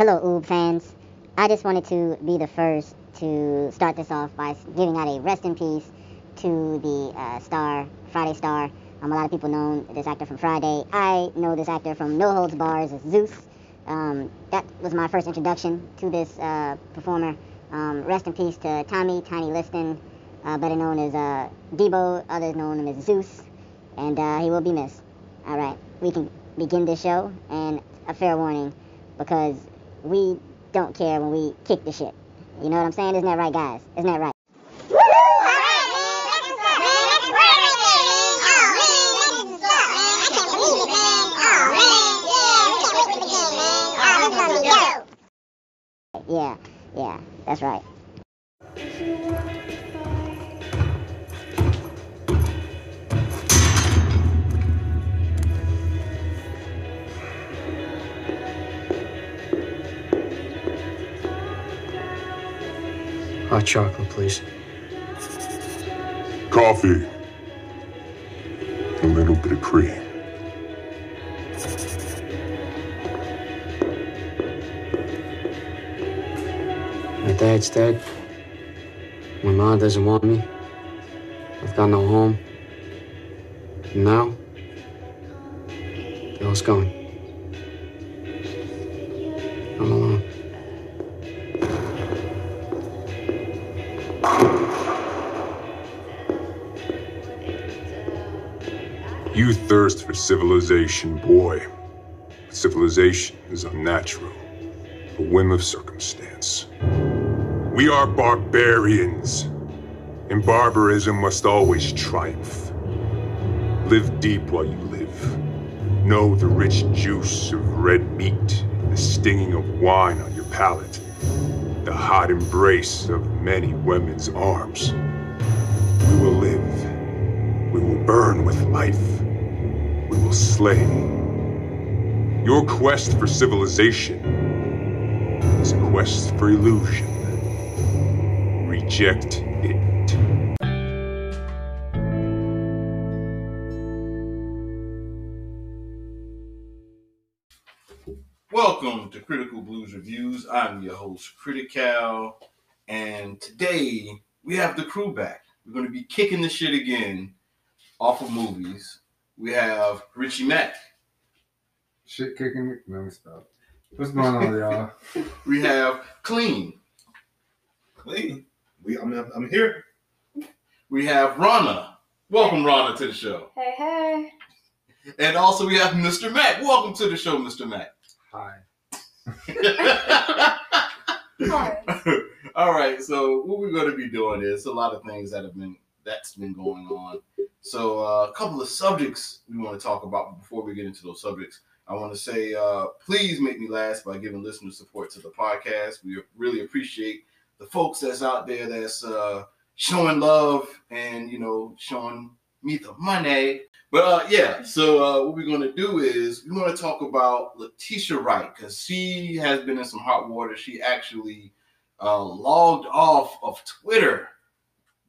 Hello, Oob fans. I just wanted to be the first to start this off by giving out a rest in peace to the uh, star, Friday star. Um, a lot of people know this actor from Friday. I know this actor from No Holds Barred as Zeus. Um, that was my first introduction to this uh, performer. Um, rest in peace to Tommy Tiny Lister, uh, better known as uh, Debo, others know him as Zeus, and uh, he will be missed. All right, we can begin this show, and a fair warning, because we don't care when we kick the shit. You know what I'm saying? Isn't that right, guys? Isn't that right? Yeah, yeah, that's right. Hot chocolate, please. Coffee. A little bit of cream. My dad's dead. My mom doesn't want me. I've got no home. And now, Bill's gone. I'm You thirst for civilization, boy. But civilization is unnatural, a whim of circumstance. We are barbarians, and barbarism must always triumph. Live deep while you live. Know the rich juice of red meat, the stinging of wine on your palate, the hot embrace of many women's arms. We will live. We will burn with life. Slay. Your quest for civilization is a quest for illusion. Reject it. Welcome to Critical Blues Reviews. I'm your host, Critical, and today we have the crew back. We're going to be kicking the shit again off of movies. We have Richie Mack. Shit kicking me. Let me stop. What's going on, y'all? We have Clean. Clean. We, I'm, I'm here. We have Rana. Welcome, Rana, to the show. Hey, hey. And also we have Mr. Mack. Welcome to the show, Mr. Mack. Hi. Hi. All right, so what we're going to be doing is a lot of things that have been that's been going on. So uh, a couple of subjects we want to talk about. But before we get into those subjects, I want to say uh, please make me last by giving listener support to the podcast. We really appreciate the folks that's out there that's uh, showing love and you know showing me the money. But uh, yeah, so uh, what we're to do is we want to talk about Letitia Wright because she has been in some hot water. She actually uh, logged off of Twitter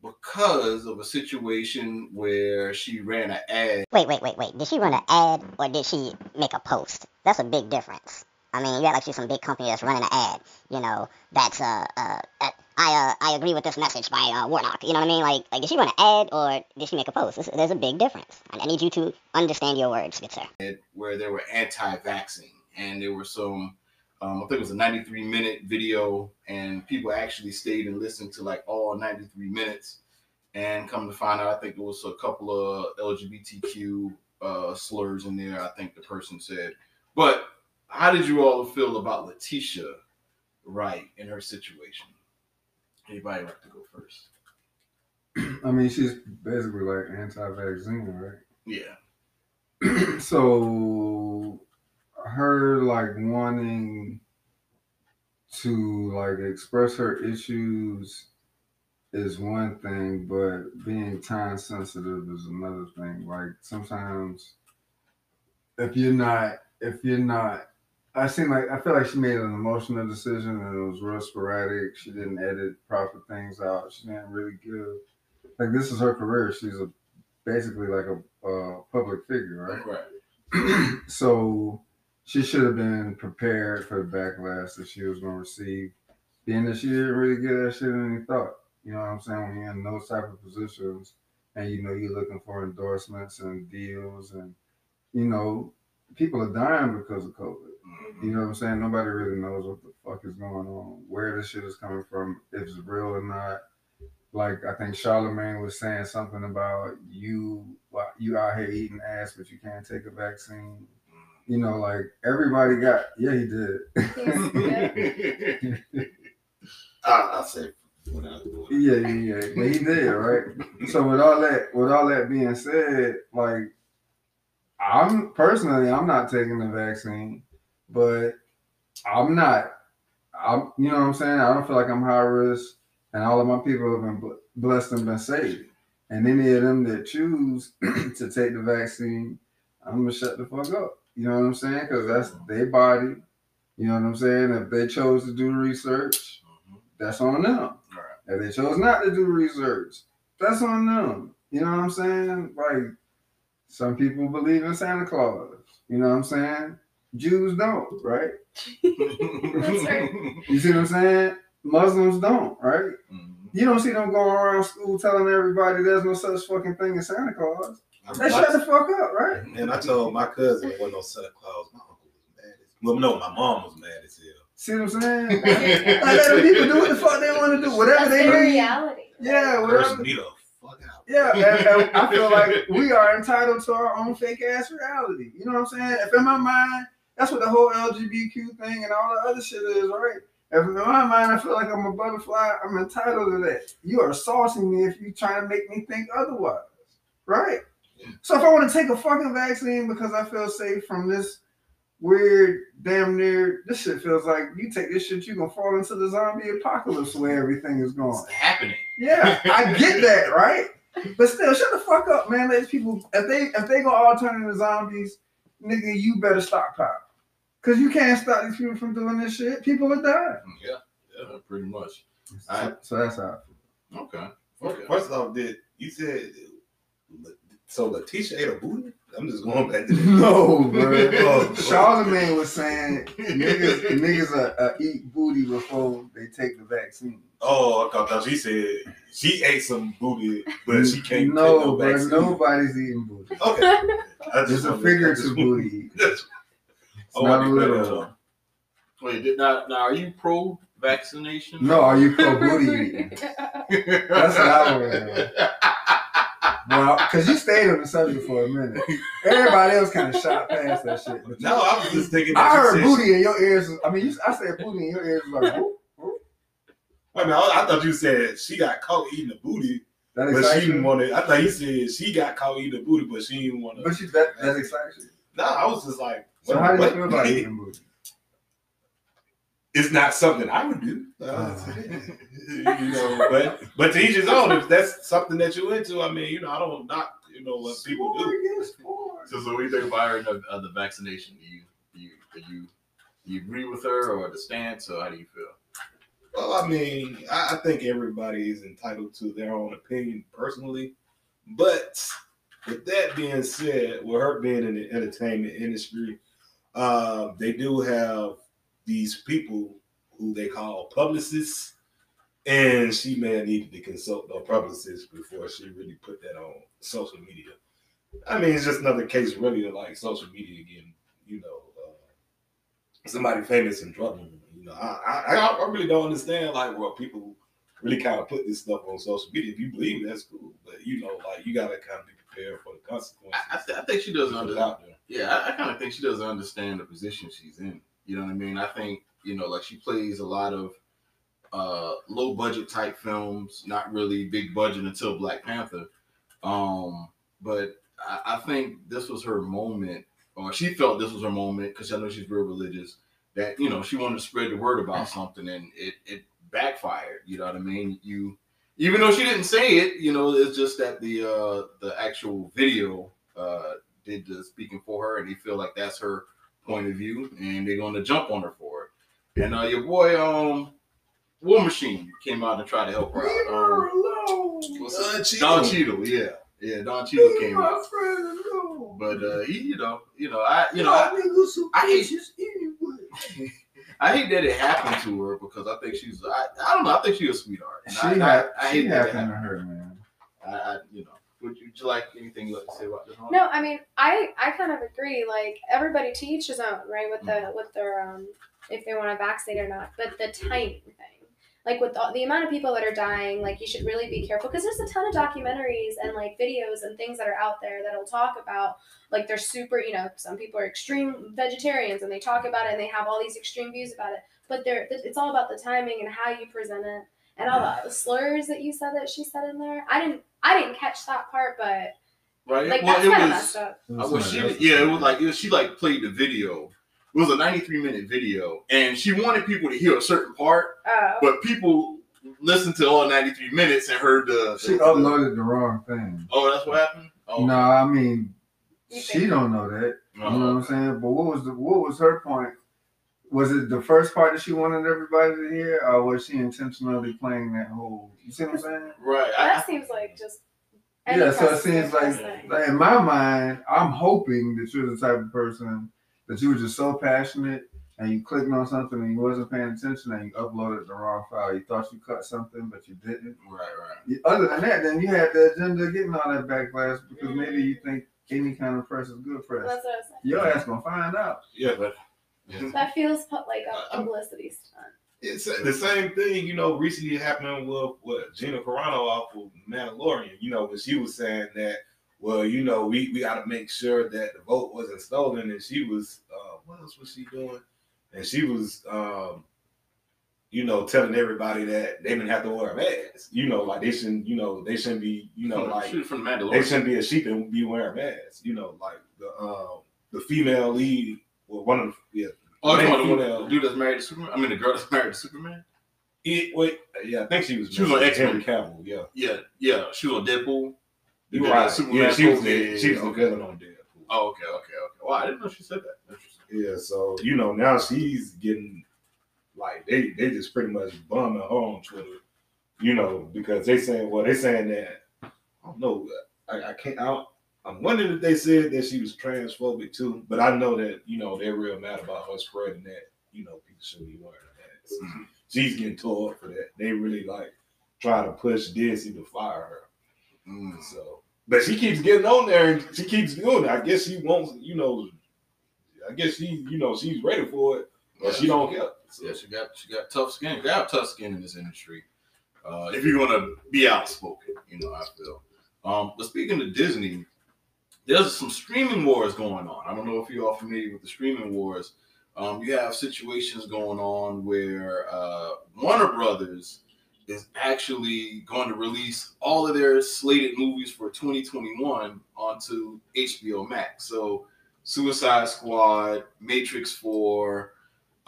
because of a situation where she ran an ad. Wait, wait, wait, wait. Did she run an ad or did she make a post? That's a big difference. I mean, you got like she's some big company that's running an ad. You know, that's uh, uh, uh I uh, I agree with this message by uh, Warnock. You know what I mean? Like, like did she run an ad or did she make a post? There's, there's a big difference. I, I need you to understand your words, good sir. where they were anti-vaxxing, and there were some. Um, I think it was a 93 minute video, and people actually stayed and listened to like all 93 minutes. And come to find out, I think there was a couple of LGBTQ uh, slurs in there. I think the person said. But how did you all feel about Letitia Wright in her situation? Anybody like to go first? I mean, she's basically like anti-vaccine, right? Yeah. so her like wanting to like express her issues is one thing, but being time sensitive is another thing. Like sometimes if you're not if you're not I seem like I feel like she made an emotional decision and it was real sporadic. She didn't edit proper things out. She didn't really give like this is her career. She's a basically like a, a public figure, right? Right. so she should have been prepared for the backlash that she was going to receive, being that she didn't really give that shit any thought. You know what I'm saying? When you're in those type of positions and you know you're looking for endorsements and deals and you know people are dying because of COVID. Mhm. You know what I'm saying? Nobody really knows what the fuck is going on, where this shit is coming from, if it's real or not. Like I think Charlemagne was saying something about you, you out here eating ass, but you can't take a vaccine. You know, like everybody got. Yeah, he did. I, I say without doing it. yeah, yeah, yeah. But he did, right? So with all that, with all that being said, like I'm personally, I'm not taking the vaccine, but I'm not. I'm, you know what I'm saying? I don't feel like I'm high risk, and all of my people have been blessed and been saved. And any of them that choose to take the vaccine, I'm gonna shut the fuck up. You know what I'm saying? Because that's their body. You know what I'm saying? If they chose to do research, Mhm. that's on them. All right. If they chose not to do research, that's on them. You know what I'm saying? Like some people believe in Santa Claus. You know what I'm saying? Jews don't, right? That's right. You see what I'm saying? Muslims don't, right? Mhm. You don't see them going around school telling everybody there's no such fucking thing as Santa Claus. They shut the fuck up, right? And I told my cousin there wasn't no Santa Claus. My uncle was mad as well. No, my mom was mad as hell. See what I'm saying? like let them people do what the fuck they want to do, whatever That's they their need. reality. Yeah, whatever. Person need a fuck out. Yeah, and, and I feel like we are entitled to our own fake ass reality. You know what I'm saying? If in my mind, that's what the whole LGBTQ thing and all the other shit is, right? If in my mind I feel like I'm a butterfly, I'm entitled to that. You are assaulting me if you're trying to make me think otherwise, right? So if I want to take a fucking vaccine because I feel safe from this weird, damn near, this shit feels like you take this shit, you're gonna fall into the zombie apocalypse where everything is going. It's happening. Yeah, I get that, right? But still, shut the fuck up, man. Let these people if they if they go all turn into zombies, nigga, you better stockpile. Cause you can't stop these people from doing this shit. People are dying. Yeah, yeah, pretty much. So, Alright. so that's how. I feel. Okay. First, Okay. first off, did you said so? Letitia ate a booty. I'm just going back to that. No, bro. Oh, Charlemagne was saying niggas niggas uh, uh, eat booty before they take the vaccine. Oh, I thought she said she ate some booty, but she can't No, take no bro. vaccine. Nobody's eating booty. Okay, I It's a wanted- I figurative just- booty. That's- It's I not a wanted to clear that literal. Wait, did now, now are you pro vaccination? No, are you pro booty eating? That's what I want to know. Well, because you stayed on the subject for a minute. Everybody else kind of shot past that shit. But No, I was just thinking. I heard booty in your ears. I mean, you, I said booty in your ears. Like, whoop, whoop. Wait a minute, I, I thought you said she got caught eating the booty, that but she didn't want to. I thought you said she got caught eating the booty, but she didn't want to. But you, that, that excites you. No, I was just like, So what- how do you feel about eating booty? It's not something I would do. Uh, Uh. you know, but but to each his own. If that's something that you're into, I mean, you know, I don't knock, you know, what people do. Sport. So, so what do you think about her and the, uh, the vaccination? Do you, do you, do you, do you agree with her or the stance, or how do you feel? Well, I mean, I, I think everybody is entitled to their own opinion personally. But with that being said, with her being in the entertainment industry, uh, they do have these people who they call publicists, and she may have needed to consult a publicist before she really put that on social media. I mean, it's just another case, really, of like social media getting, you know, uh, somebody famous in trouble. You know, I, I I really don't understand like well people really kind of put this stuff on social media. If you believe that's cool, but you know, like you gotta kind of be prepared for the consequences. I, I, th- I think she doesn't understand. Yeah, I, I kind of think she doesn't understand the position she's in. You know what I mean? I think you know, like she plays a lot of uh low budget type films, not really big budget until Black Panther. Um, but I, I think this was her moment, or she felt this was her moment because I know she's real religious. That you know she wanted to spread the word about something, and it it backfired. You know what I mean? You even though she didn't say it, you know, it's just that the uh the actual video uh did the speaking for her, and they feel like that's her point of view, and they're going to jump on her for it. And uh, your boy, um, War Machine came out and tried to help her Leave out. her Um, alone. Don? Cheadle. Don Cheadle, yeah, yeah, Don Cheadle Leave came my out. friend alone. But uh, he, you know, you know, I, you know, I, I hate, I hate that it happened to her because I think she's, I, I don't know, I think she's a sweetheart. And She, I, ha- I, I she hate that it happened to her, man. I, I, you know, would you, would you like anything you like to say about this? No, I mean, I I kind of agree. Like everybody to each his own, right? With the Mm-hmm. with their um, if they want to vaccinate or not. But the timing thing, like with the, the amount of people that are dying, like you should really be careful because there's a ton of documentaries and like videos and things that are out there that'll talk about like they're super. You know, some people are extreme vegetarians and they talk about it and they have all these extreme views about it. But they're it's all about the timing and how you present it and all the, the slurs that you said that she said in there. I didn't I didn't catch that part, but right? like well, that's kind of was. messed up. It I was wish she, yeah, it was like it was, she like played the video. It was a 93 minute video, and she wanted people to hear a certain part, Oh. but people listened to all 93 minutes and heard the. She the- uploaded the wrong thing. Oh, that's what happened. Oh, No, I mean, she don't know that. no. You know what I'm oh, saying? But what was the what was her point? Was it the first part that she wanted everybody to hear, or was she intentionally playing that whole? You see what I'm saying? Right. That I, seems like just. yeah. So it seems like, like in my mind, I'm hoping that you're the type of person that you were just so passionate and you clicked on something and you wasn't paying attention and you uploaded the wrong file. You thought you cut something, but you didn't. right, right. Other than that, then you had the agenda of getting all that backlash because maybe mm-hmm. you think any kind of press is good press. That's what I was saying. Your ass gonna find out. Yeah, but That feels like a I'm- publicity stunt. It's the same thing, you know, recently happening with what Gina Carano off of Mandalorian, you know, when she was saying that, well, you know, we, we got to make sure that the vote wasn't stolen. And she was, uh, what else was she doing? And she was, um, you know, telling everybody that they didn't have to wear a mask. You know, like they shouldn't, you know, they shouldn't be, you know, like shoot from they shouldn't be a sheep and be wearing masks. You know, like the uh, the female lead, well, one of the yeah, Oh, you want the dude that's married to Superman? I mean, the girl that's married to Superman. It, wait, yeah, I think she was. She was on X-Men. Henry Cavill. Yeah, Yeah, yeah. She was on Deadpool. you right. Superman Yeah, she was. Yeah, she was okay. on Deadpool. Oh, okay, okay, okay. Wow, I didn't know she said that. Interesting. Yeah, so you know now she's getting like they they just pretty much bumming her on Twitter. You know because they saying well they saying that I don't know I, I can't I don't, I'm wondering if they said that she was transphobic too, but I know that you know they're real mad about her spreading that you know people should be wearing that. She's getting tore up for that. They really like try to push Disney to fire her. Mm. So, but she keeps getting on there and she keeps doing it. I guess she wants, you know, I guess she, you know, she's ready for it, but she don't care. So, Yeah, she got she got tough skin. You got tough skin in this industry. Uh, if you're gonna be outspoken, you know, I feel. Um, but speaking of Disney, there's some streaming wars going on. I don't know if you're all familiar with the streaming wars. Um, you have situations going on where uh, Warner Brothers is actually going to release all of their slated movies for 2021 onto HBO Max. So, Suicide Squad, Matrix 4,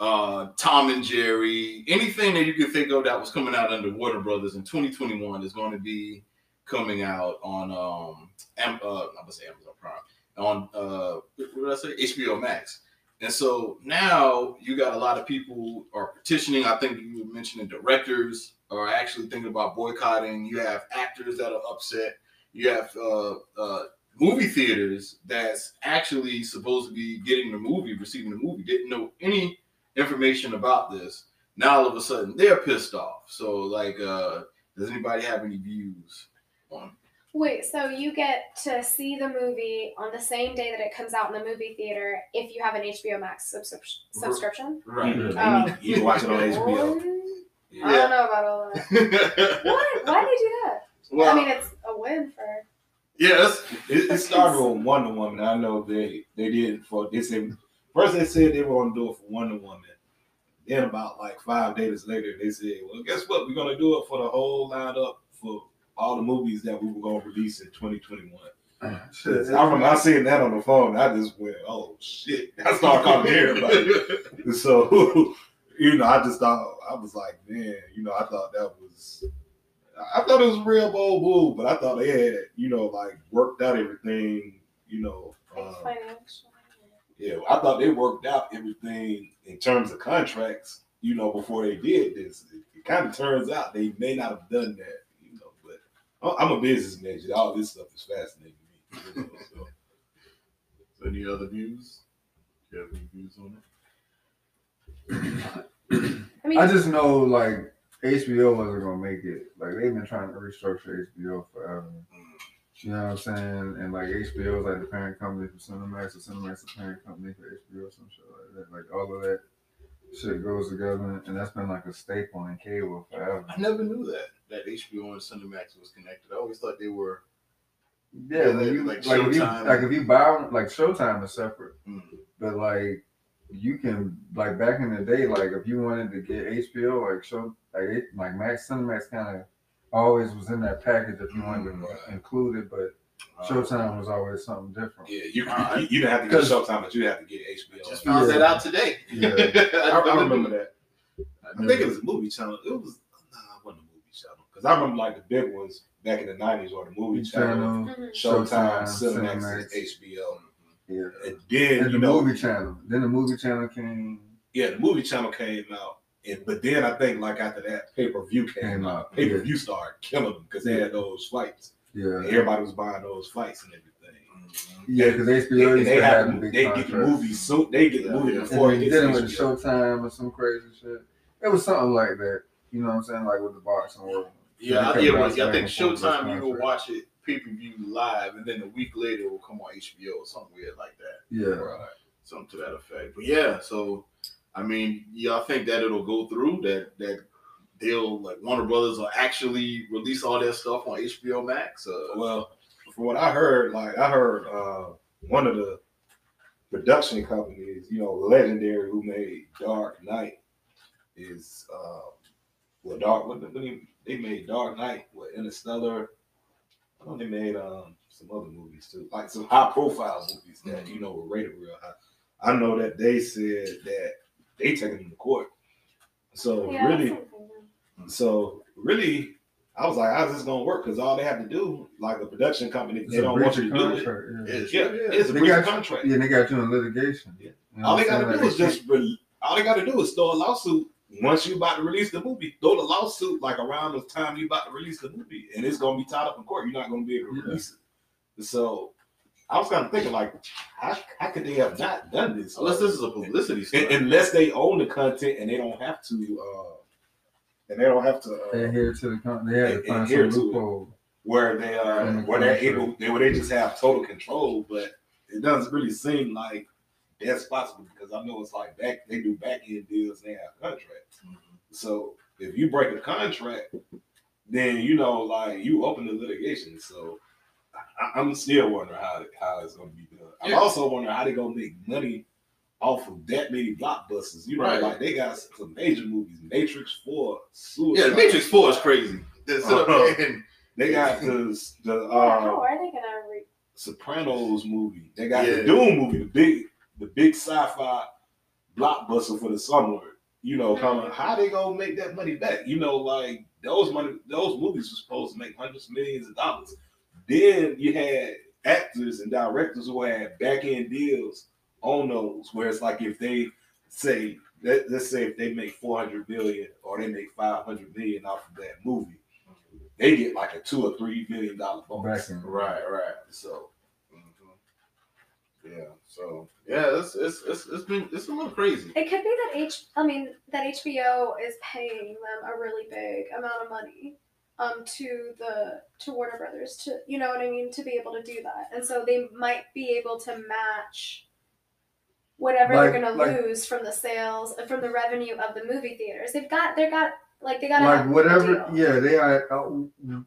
uh, Tom and Jerry, anything that you can think of that was coming out under Warner Brothers in 2021 is going to be coming out on um, Am- uh, say Amazon Prime on uh, what did I say? HBO Max. And so now you got a lot of people are petitioning. I think you were mentioning directors are actually thinking about boycotting. You have actors that are upset. You have uh, uh, movie theaters that's actually supposed to be getting the movie, receiving the movie, didn't know any information about this. Now all of a sudden they're pissed off. So like, uh, does anybody have any views on? Wait, so you get to see the movie on the same day that it comes out in the movie theater if you have an HBO Max subscription? subscription? Right. Mm-hmm. Uh, you, Oh. can- you watch it on HBO. I don't know about all that. Why? Why did they do that? well, I mean, it's a win for. yes. It, it started with Wonder Woman. I know they they did for they said first they said they were gonna do it for Wonder Woman. Then about like five days later, they said, "Well, guess what? We're gonna do it for the whole lineup for all the movies that we were gonna release in 2021." Shit, I remember I seeing that on the phone. I just went, "Oh shit!" I started calling everybody. So, you know, I just thought I was like, man, you know, I thought that was, I thought it was a real bold move, but I thought they had, you know, like worked out everything, you know. Um, financial. yeah, I thought they worked out everything in terms of contracts, you know, before they did this. It, it kind of turns out they may not have done that, you know. But I- Oh, I'm a business major. All this stuff is fascinating to me. You know, so. Any other views? Do you have any views on I mean, I just know like HBO wasn't gonna make it. Like they've been trying to restructure HBO forever. You know what I'm saying? And like HBO is like the parent company for Cinemax, or Cinemax the parent company for HBO, some shit like that. Like all of that shit goes together, and that's been like a staple in cable forever. I never knew that that HBO and Cinemax was connected. I always thought they were. Yeah, Yeah, like, you, like like, if you like if you buy like Showtime is separate, Mm. but like you can like back in the day, like if you wanted to get HBO, like show like it, like Max Cinemax kind of always was in that package if you wanted Mm, to right. include it, but Uh, Showtime was always something different. Yeah, you, Alright. you, you didn't have to get Showtime, but you have to get HBO. Just found Yeah. that out today. Yeah. I, I remember that. I never- think it was a movie channel. It was nah, it wasn't a movie channel because I remember like the big ones back in the nineties or the movie channel, Channel, mhm. Showtime, Showtime, Cinemax, Cinemax. HBO. yeah, And then and you the know, movie channel. Then the movie channel came yeah, the movie channel came out, and but then I think like after that, pay per view came, Came out. out, Pay per view started killing them because they had those flights. yeah, And everybody was buying those flights and everything. yeah, because They, HBO and used they, to have have, the big they get the movie soon. They get the Yeah, movie yeah. before and it then gets dealing with HBO. Showtime or some crazy shit. It was something like that. You know what I'm saying? Like with the boxing world. Yeah, I, kept well, I think and forth with Showtime you can contracts. watch it pay per view live, and then a week later it will come on HBO or something weird like that. Yeah. Right. Something to that effect. But yeah, so I mean, y'all think that it'll go through that that they'll like Warner Brothers will actually release all their stuff on HBO Max? Uh, Well, from what I heard, like I heard uh, one of the production companies, you know, legendary who made Dark Knight is uh well Dark what when they, they made Dark Knight with Interstellar. I know they made um some other movies too, like some high profile movies that you know were rated real high. I know that they said that they taking them to court. So Yeah, really that's something, yeah. so really, I was like, how's this gonna work? Because all they have to do, like a production company, It's they don't want you of to do it. contract, yeah. it's, Yeah, it's a They breach of got you- contract. Yeah, they got you in litigation. Yeah. You know all they gotta do Like, is just re- all they gotta do is throw a lawsuit. Once you about to release the movie, throw the lawsuit like around the time you about to release the movie, and it's gonna be tied up in court. You're not gonna be able to Yeah. release it. So I was kind of thinking, like, how, how could they have not done this? unless this is a publicity Un- stunt. unless they own the content and they don't have to, uh, and they don't have to. Uh, adhere to the con- they had to find adhere some to it. loophole. where they uh where they're able they where they just have total control, but it doesn't really seem like that's possible because I know it's like back they do back end deals and they have contracts. So if you break a contract, then you know like you open the litigation. So I, I'm still wondering how how it's gonna be done. I'm also wondering how they're gonna make money off of that many blockbusters. You know, Right. like they got some major movies, Matrix Four, yeah, Suicide the Matrix Four is crazy. That's Uh-huh. and- They got the the Yeah, how uh, are they gonna re- Sopranos movie. They got Yeah. the Dune movie, the big the big sci-fi blockbuster for the summer. You know, coming. Mm-hmm. How they gonna make that money back? You know, like those money, those movies were supposed to make hundreds of millions of dollars. Then you had actors and directors who had back end deals on those, where it's like if they say, let, let's say if they make four hundred million or they make five hundred million off of that movie, they get like a two or three million dollar bonus. Right, right. So Yeah. So yeah, it's it's it's it's been it's a little crazy. It could be that H. I mean that HBO is paying them a really big amount of money, um, to the to Warner Brothers to you know what I mean to be able to do that, and so they might be able to match whatever Like- they're gonna lose from the sales from the revenue of the movie theaters. They've got they got like they got like whatever. Deal. Yeah, they had. Uh,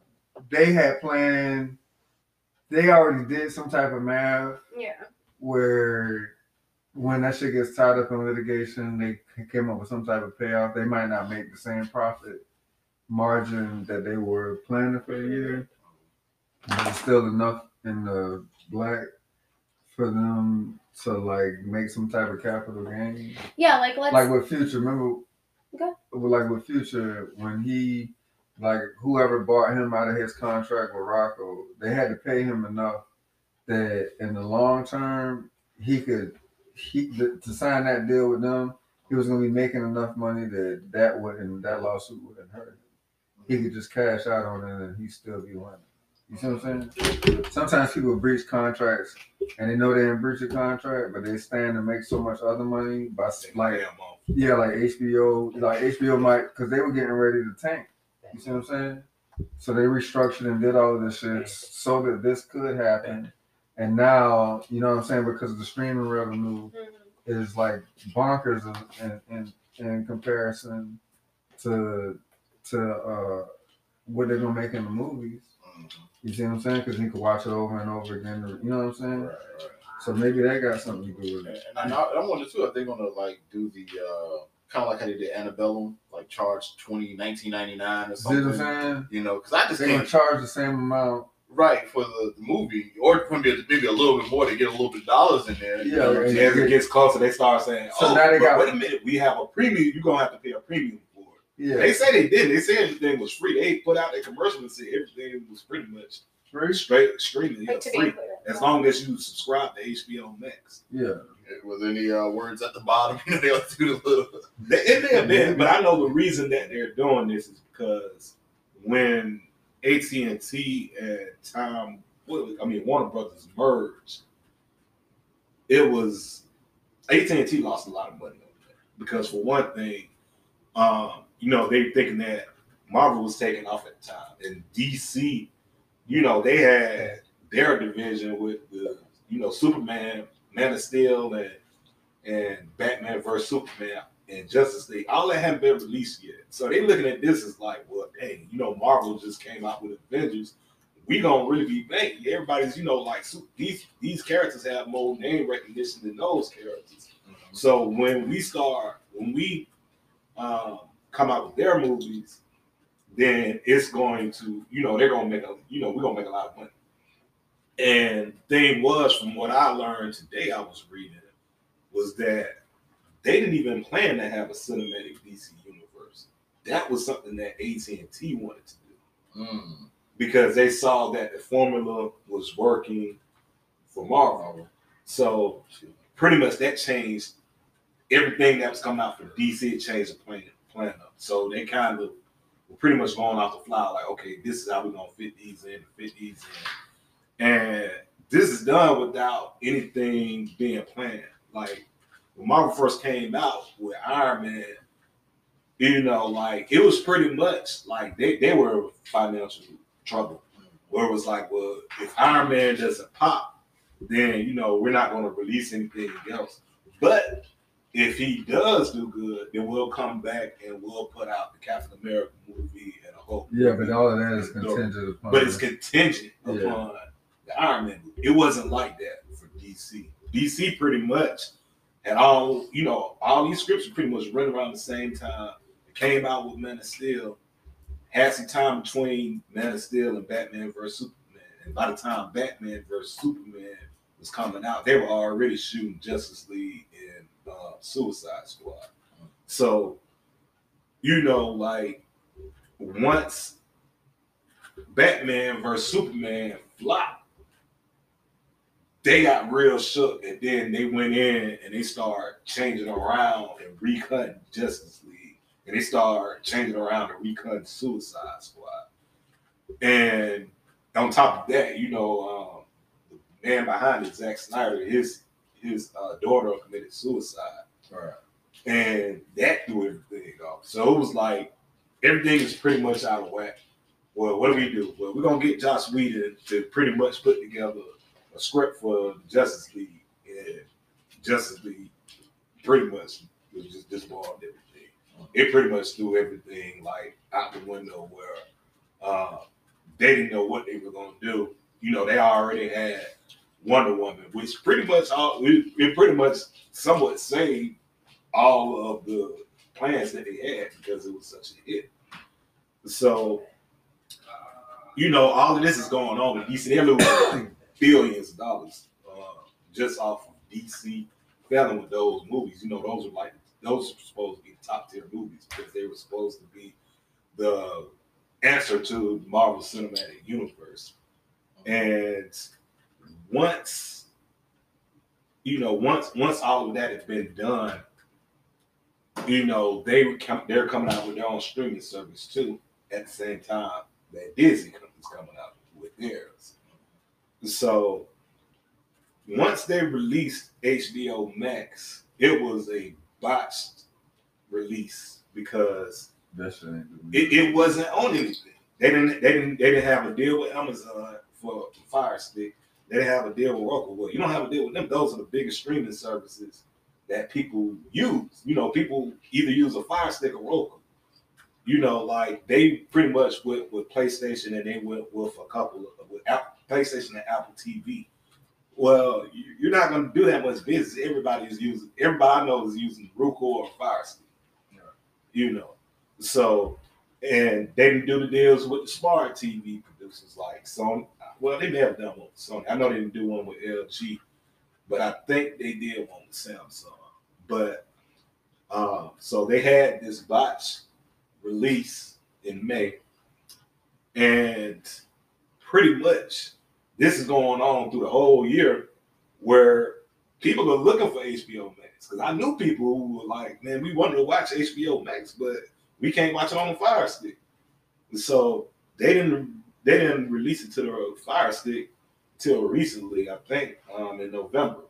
they had planned. They already did some type of math Yeah. Where when that shit gets tied up in litigation, they came up with some type of payoff. They might not make the same profit margin that they were planning for the year, but it's still enough in the black for them to like make some type of capital gain. Yeah, like let's like with Future, remember? Okay. Like with Future, when he, like whoever bought him out of his contract with Rocko, they had to pay him enough that in the long term he could he to sign that deal with them. He was going to be making enough money that that wouldn't that lawsuit wouldn't hurt him. He could just cash out on it and he'd still be winning. You see what I'm saying? Sometimes people breach contracts and they know they didn't breach a contract, but they stand to make so much other money by like yeah, like HBO, like HBO might because they were getting ready to tank. You see what I'm saying? So they restructured and did all of this shit so that this could happen. And now, you know what I'm saying? Because the streaming revenue Mhm. is like bonkers in in, in, comparison to to uh what they're gonna make in the movies. Mhm. You see what I'm saying? Because you can watch it over and over again. You know what I'm saying? Right, right. So maybe that got something to do with And it. I, I wonder too if they're gonna like do the uh kind of like how they did Annabelle, like charge 20 1999 or See what I'm something. saying? You know, because I just They're gonna charge the same amount. Right for the, the movie, or maybe maybe a little bit more to get a little bit of dollars in there. you Yeah, know what I'm? As it gets closer, they start saying, So "Oh, now they got- wait a minute, we have a premium. You're gonna have to pay a premium for it." Yeah. They say they did. They said everything was free. They put out their commercial and said everything was pretty much Free? straight streaming. Yeah, Like to be free. clear. As long as you subscribe to HBO Max. Yeah. Was any uh, words at the bottom? You know, they like to do the little. They- It may have been, but I know the reason that they're doing this is because when AT and Time, I mean Warner Brothers merged, it was AT and T lost a lot of money because for one thing, um, you know they thinking that Marvel was taking off at the time, and DC, you know they had their division with the you know Superman, Man of Steel, and and Batman versus Superman and Justice League. All that haven't been released yet. So they looking at this as like, well, dang, you know, Marvel just came out with Avengers. We gonna really be big. Everybody's, you know, like these these characters have more name recognition than those characters. So when we start, when we um, come out with their movies, then it's going to, you know, they're gonna make a, you know, we're gonna make a lot of money. And thing was, from what I learned today, I was reading was that they didn't even plan to have a cinematic DC universe. That was something that AT and T wanted to do Mm. because they saw that the formula was working for Marvel. So pretty much that changed everything that was coming out for DC. It changed the plan plan up. So they kind of were pretty much going off the fly, like, okay, this is how we're gonna fit these in, fit these in, and this is done without anything being planned. Like when Marvel first came out with Iron Man, you know, like it was pretty much like they, they were in financial trouble. Where it was like, well, if Iron Man doesn't pop, then you know we're not going to release anything else. But if he does do good, then we'll come back and we'll put out the Captain America movie and a whole. Yeah, but all of that is contingent upon. But it's contingent Yeah. upon the Iron Man movie. It wasn't like that for DC. DC pretty much had all, you know, all these scripts were pretty much running around the same time. It came out with Man of Steel, had some time between Man of Steel and Batman vs Superman. And by the time Batman vs Superman was coming out, they were already shooting Justice League and uh, Suicide Squad. So, you know, like once Batman versus Superman flopped, they got real shook, and then they went in and they started changing around and recutting Justice League, and they started changing around and recutting Suicide Squad. And on top of that, you know, um, the man behind it, Zack Snyder, his his uh, daughter committed suicide, Right. and that threw everything off. So it was like everything is pretty much out of whack. Well, what do we do? Well, we're gonna get Joss Whedon to pretty much put together a script for Justice League, and Justice League pretty much was just disbarred everything. It pretty much threw everything like out the window where uh, they didn't know what they were gonna do. You know, they already had Wonder Woman, which pretty much all it, pretty much somewhat saved all of the plans that they had because it was such a hit. So, you know, all of this is going on with DC. Losing billions of dollars uh, just off of DC failing with those movies. You know, those are like those are supposed to be the top tier movies because they were supposed to be the answer to Marvel Cinematic Universe. And once you know, once once all of that has been done, you know, they come, they're coming out with their own streaming service too at the same time that Disney is coming out with airs. So once they released HBO Max, it was a botched release because That shit ain't it, it wasn't on anything. They didn't they didn't they didn't have a deal with Amazon for Fire Stick. They didn't have a deal with Roku. Well, you don't have a deal with them. Those are the biggest streaming services that people use. You know, people either use a Fire Stick or Roku. You know, like they pretty much went with PlayStation and they went with a couple of with Apple, PlayStation and Apple TV. Well, you- you're not going to do that much business. Everybody is using. Everybody I know is using Roku or Fire Stick. You know, so and they didn't do the deals with the smart TV producers like Sony. Well, they may have done one with Sony. I know they didn't do one with LG, but I think they did one with Samsung. But um, so they had this botch release in May, and pretty much this is going on through the whole year where people are looking for HBO Max. Because I knew people who were like, man, we wanted to watch HBO Max, but we can't watch it on the Fire Stick. And so they didn't they didn't release it to the Fire Stick till recently, I think, um, in November.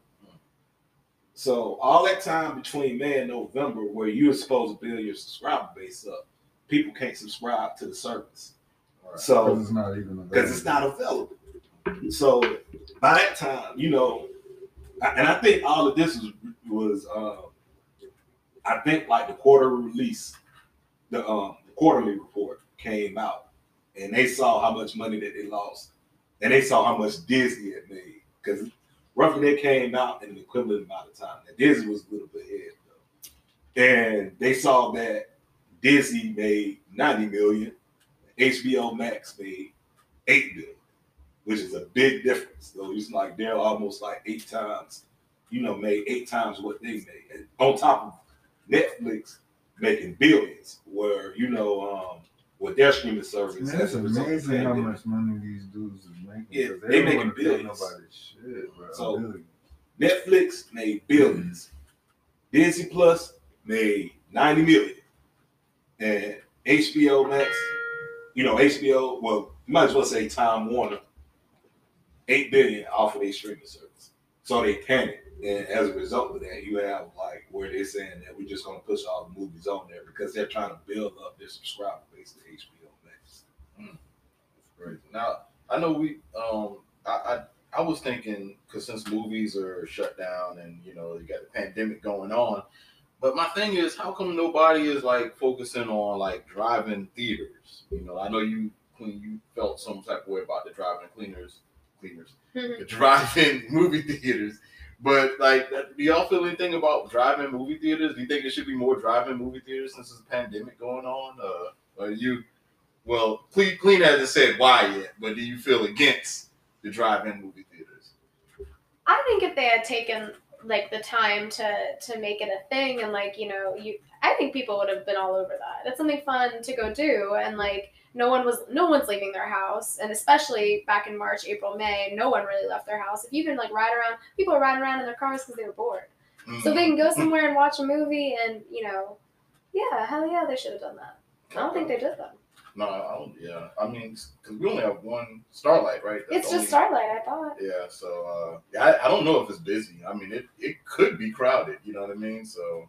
So all that time between May and November, where you're supposed to build your subscriber base up, people can't subscribe to the service. So Because it's not even because it's not available. So by that time, you know, and I think all of this was was um, I think like the quarter release, the um quarterly report came out, and they saw how much money that they lost, and they saw how much Disney had made because roughly they came out in an equivalent amount of time. Disney was a little bit ahead though, and they saw that Disney made ninety million, HBO Max made eight billion, which is a big difference. So it's like they're almost like eight times, you know, made eight times what they made. And on top of Netflix making billions, where you know, um, with their streaming service, Man, it's as a result of the amazing how much money these dudes is making. Yeah, they don't making billions. Shit, bro. So-. Netflix made billions. Disney Plus made 90 million. And HBO Max, you know, HBO, well, you might as well say Time Warner, 8 billion off of their streaming service. So they panicked. And as a result of that, you have like where they're saying that we're just gonna push all the movies on there because they're trying to build up their subscriber base to HBO Max. Crazy. Now I know we. Um, I I, I was thinking because since movies are shut down and you know you got the pandemic going on, but my thing is, how come nobody is like focusing on like driving theaters? You know, I know you when you felt some type of way about the driving cleaners, cleaners, the driving movie theaters. But like, do y'all feel anything about driving movie theaters? Do you think there should be more driving movie theaters since there's a pandemic going on? Uh, or you well, Clean, Clean hasn't said why yet, but do you feel against the drive-in movie theaters? I think if they had taken like the time to to make it a thing and like you know you I think people would have been all over that. It's something fun to go do and like no one was no one's leaving their house and especially back in March, April, May, no one really left their house. If you can like ride around, people are riding around in their cars because they were bored. So they can go somewhere and watch a movie and you know, yeah, hell yeah, they should have done that. I don't think they did that. No, I don't. Yeah, I mean, because we only have one Starlight, right? That's It's only- just Starlight, I thought. Yeah, so uh, yeah, I, I don't know if it's busy. I mean, it, it could be crowded. You know what I mean? So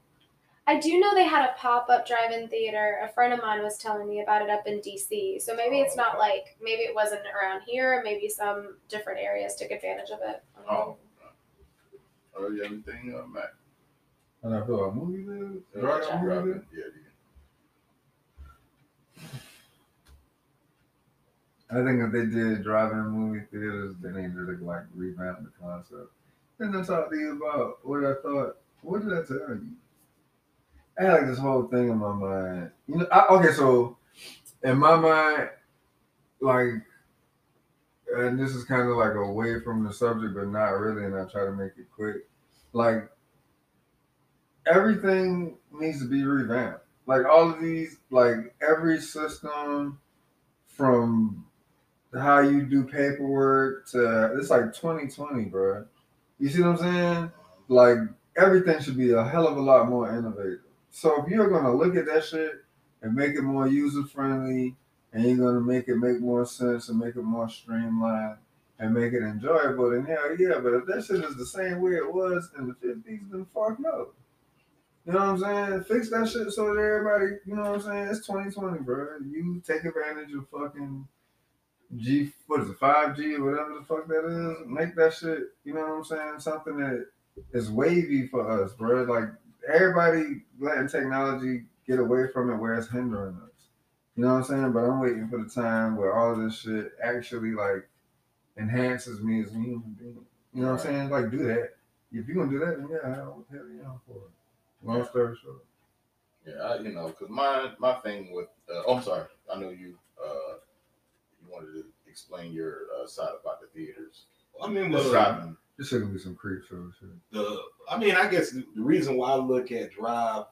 I do know they had a pop up drive in theater. A friend of mine was telling me about it up in DC. So maybe it's not like, maybe it wasn't around here. Maybe some different areas took advantage of it. I don't know. oh, oh, you have anything, uh, Matt? And I feel like movie theaters, Yeah, drive movie driving. Yeah, yeah. I think if they did drive-in movie theaters, they need to like revamp the concept. Then I talked to you about what I thought. What did I tell you? I had like this whole thing in my mind. You know, I, okay, so in my mind, like, and this is kind of like away from the subject, but not really, and I try to make it quick. Like, everything needs to be revamped. Like all of these, like every system from how you do paperwork to it's like 2020, bro. You see what I'm saying? Like everything should be a hell of a lot more innovative. So if you're gonna look at that shit and make it more user friendly and you're gonna make it make more sense and make it more streamlined and make it enjoyable, then hell yeah. But if that shit is the same way it was in the fifties, then fuck no. You know what I'm saying? Fix that shit so that everybody, you know what I'm saying? It's 2020, bro. You take advantage of fucking G, what is it, 5G or whatever the fuck that is. Make that shit, you know what I'm saying? Something that is wavy for us, bro. Like everybody letting technology get away from it where it's hindering us. You know what I'm saying? But I'm waiting for the time where all this shit actually like enhances me as a human being. You know what I'm saying? Like do that. If you're gonna do that, then yeah, hell hell yeah, I'm for it. Long story short. Yeah, I, you know, because my my thing with uh, oh, I'm sorry, I know you uh you wanted to explain your uh, side about the theaters. I mean, Just uh, driving. This shit gonna be some creep show shit. the I mean, I guess the, reason why I look at drive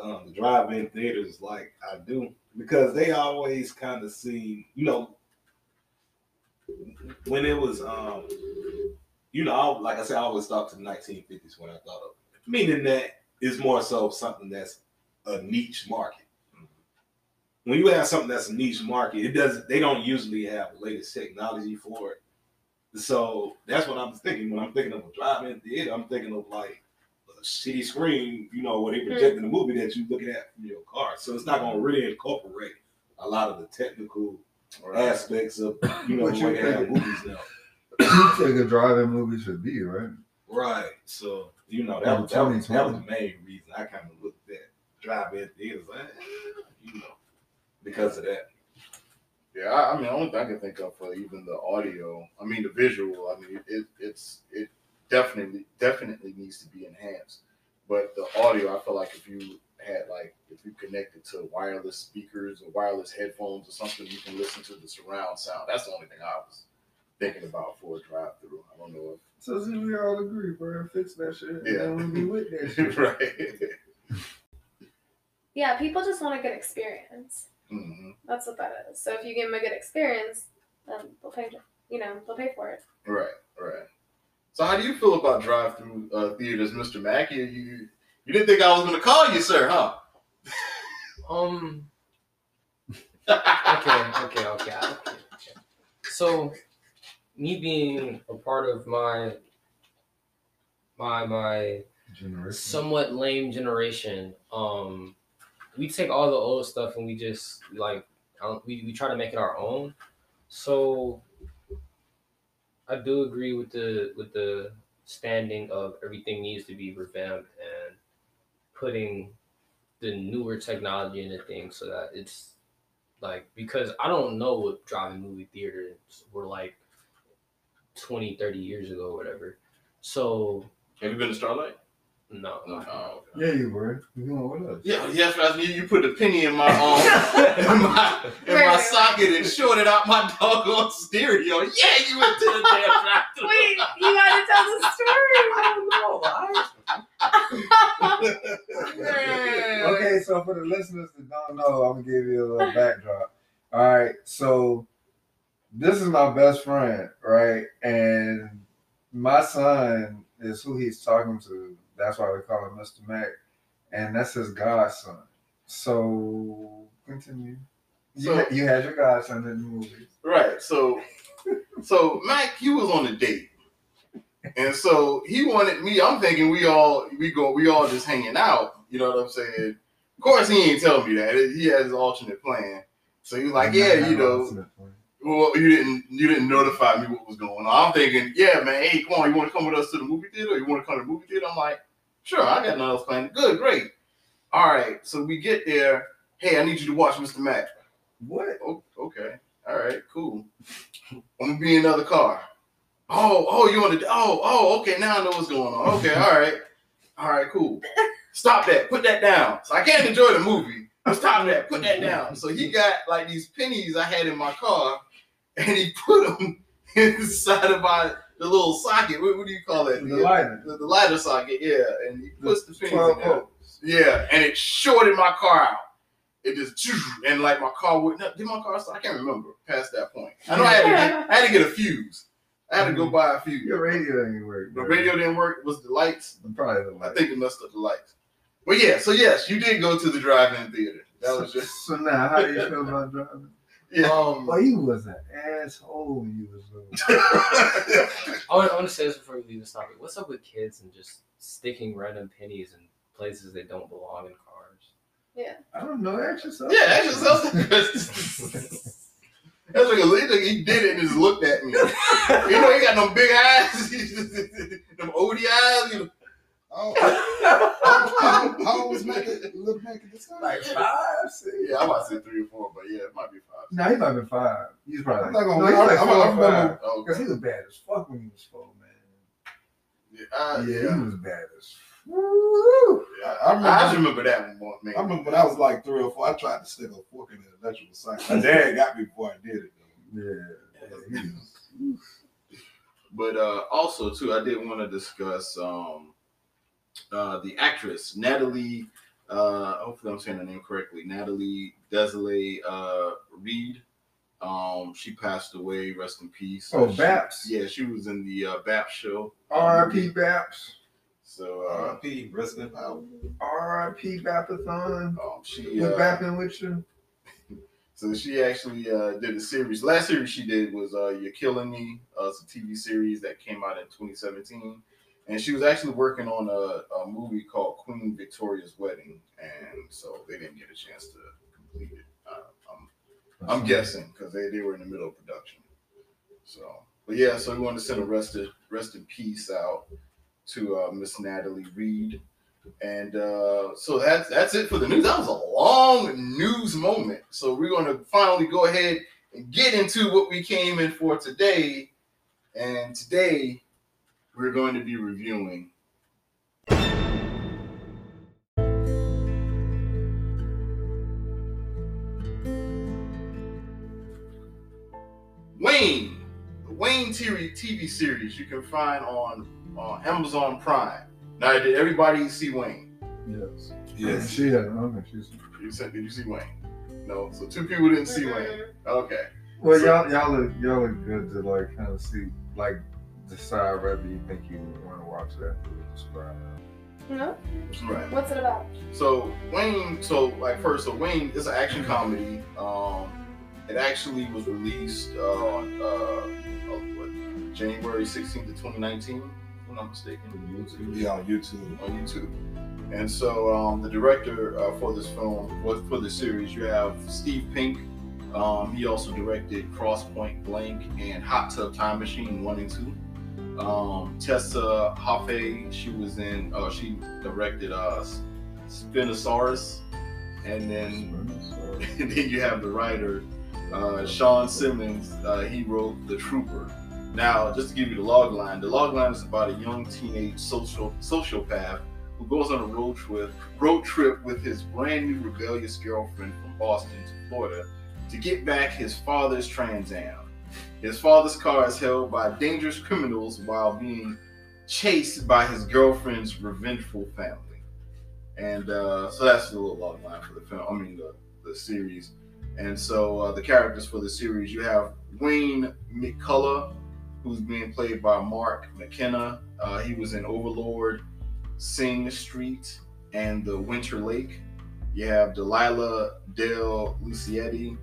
um, the drive-in theaters like I do because they always kind of seem, you know, when it was, um, you know, like I said, I always thought to the 1950s when I thought of it, meaning that it's more so something that's a niche market. When you have something that's a niche market, it doesn't. They don't usually have the latest technology for it. So that's what I'm thinking when I'm thinking of a drive-in theater. I'm thinking of like a shitty screen, you know, where they hmm. projecting the movie that you're looking at from your car. So it's not gonna really incorporate a lot of the technical aspects of you know But the you way they have think- movies now. you think a drive-in movie should be, right? Right. So you know Yeah, that was, that, was, that was the main reason I kind of looked at drive-in theaters, like, you know, because of that. Yeah, I, I mean, the only thing I can think of for even the audio, I mean, the visual, I mean, it, it's it definitely definitely needs to be enhanced. But the audio, I feel like if you had like if you connected to wireless speakers or wireless headphones or something, you can listen to the surround sound. That's the only thing I was thinking about for a drive-through. I don't know So see, we all agree, bro. Fix that shit. Yeah. Yeah, we be with that shit. right. Yeah, people just want a good experience. Hmm That's what that is. So if you give them a good experience, then they'll pay. You know, they'll pay for it. Right, right. So how do you feel about drive-through uh, theaters, Mr. Mackey? You, you you didn't think I was going to call you, sir, huh? Um. Okay. Okay. Okay. Okay. okay. So, me being a part of my my my Generation. somewhat lame generation, um, we take all the old stuff and we just like don't, we we try to make it our own. So, I do agree with the with the standing of everything needs to be revamped and putting the newer technology in the thing so that it's like because I don't know what driving movie theaters were like 20, 30 years ago, or whatever. So Have you been to Starlight? No, No. Oh, okay. Yeah, you were. You going with us? Yeah, yes, right. You, you put a penny in my um in my in Wait, my wait, socket and shorted out my doggone stereo. Yeah, you went to the damn drive-thru. Wait, you gotta tell the story. Okay, so for the listeners that don't know, I'm gonna give you a little backdrop. All right, so this is my best friend, right? And my son is who he's talking to. That's why we call him Mr. Mac, and that's his godson. So continue. You, So- you had your godson in the movie. Right. So, so Mac, he was on a date, and so he wanted me. I'm thinking we all we go we all just hanging out. You know what I'm saying? Of course, he ain't telling me that. He has his alternate plan. So he was like, yeah, you know, well, you didn't you didn't notify me what was going on. I'm thinking, yeah, man, hey, come on, you want to come with us to the movie theater? You want to come to the movie theater? I'm like, sure, I got nothing else planned. Good, great. All right, so we get there. Hey, I need you to watch Mr. Mac. What? Oh, okay. All right, cool. I'm gonna be in another car. Oh, oh, you want to? Oh, oh, okay. Now I know what's going on. Okay, all right, all right, cool. Stop that. Put that down. So I can't enjoy the movie. Stop that. Put that down. So he got like these pennies I had in my car, and he put them inside of my the little socket. What, what do you call that? The lighter. The, the lighter socket. Yeah, and he puts the pennies in 12 there. Yeah, and it shorted my car out. It just and like my car would not did my car start? I can't remember past that point. I know I had to get, I had to get a fuse. I had to go mm-hmm. buy a fuse. Your radio didn't work. The radio didn't work. It Was the lights? Probably the lights. I think it messed up the lights. But yeah, so yes, you did go to the drive-in theater. That was just So now, how do you feel about driving? Yeah. Um, Well, you was an asshole when you was little. I want, I want to say this before we leave this topic. What's up with kids and just sticking random pennies in places they don't belong in cars? Yeah. I don't know. Ask yourself. yeah, that's just something. That's like a little he did it and just looked at me. You know, he got no big eyes, them OD eyes. You know. Oh, how, how old was Mackie, little Mackie this time? Like five, six. Yeah, I'm about to say three or four, but yeah, it might be five. No, he might have been five. He's probably. I'm not gonna no, wait. he's like I'm- four I'm- or five. gonna- Oh, Because he was bad as fuck when he was four, man. yeah, uh, yeah, yeah. he was bad as. Woo! Yeah, I I, remember- I just remember that one more, man. I remember when I was like three or four, I tried to stick a fork in the electrical socket. My dad got me before I did it. Though. Yeah. yeah But uh, also too, I did want to discuss um, uh, the actress Natalie. Uh, hopefully, I'm saying her name correctly. Natalie Desiree uh, Reid. Um, she passed away. Rest in peace. Oh, she- Baps. yeah, she was in the uh, Baps show. R.I.P. Baps. So uh, R.I.P. Rest in power. R.I.P. Bapathon. um, she Was uh, bapping with you? So she actually uh, did a series. Last series she did was uh, "You're Killing Me." Uh, it's a TV series that came out in 2017, and she was actually working on a, a movie called Queen Victoria's Wedding, and so they didn't get a chance to complete it. Uh, I'm, I'm guessing because they, they were in the middle of production. So, but yeah, so we want to send a rest in, rest in peace out to uh, Miss Natalie Reid. And uh, so that's that's it for the news. That was a long news moment. So we're going to finally go ahead and get into what we came in for today. And today we're going to be reviewing. Wayne, the Wayne TV, TV series you can find on, on Amazon Prime. Now, did everybody see Wayne? Yes. Yes. She had. Okay, she's. You said, did you see Wayne? No. So two people didn't see Wayne. Mhm. Okay. Well, So- y'all, y'all look, y'all look good to like kind of see, like, decide whether you think you want to watch that movie. Describe. No? Right. What's it about? So Wayne, so like first, so Wayne is an action comedy. Um, it actually was released uh, on uh, uh, what, January 16th of 2019, if I'm not mistaken. Yeah, on YouTube. on YouTube. And so um, the director uh, for this film, was for the series, you have Steve Pink. Um, he also directed Grosse Pointe Blank and Hot Tub Time Machine 1 and 2. Um, Tessa Hoffe, she was in, uh, she directed uh, Spinosaurus. And then, and then you have the writer, uh, Shawn Simmons. Uh, he wrote The Trooper. Now, just to give you the log line, the log line is about a young teenage social sociopath who goes on a road trip road trip with his brand new rebellious girlfriend from Boston to Florida to get back his father's Trans Am. His father's car is held by dangerous criminals while being chased by his girlfriend's revengeful family. And uh, so that's the little log line for the film. I mean the, the series. And so uh, the characters for the series, you have Wayne McCullough, who's being played by Mark McKenna. Uh, he was in Overlord, Sing Street, and The Winter Lake. You have Delilah Del Lucietti.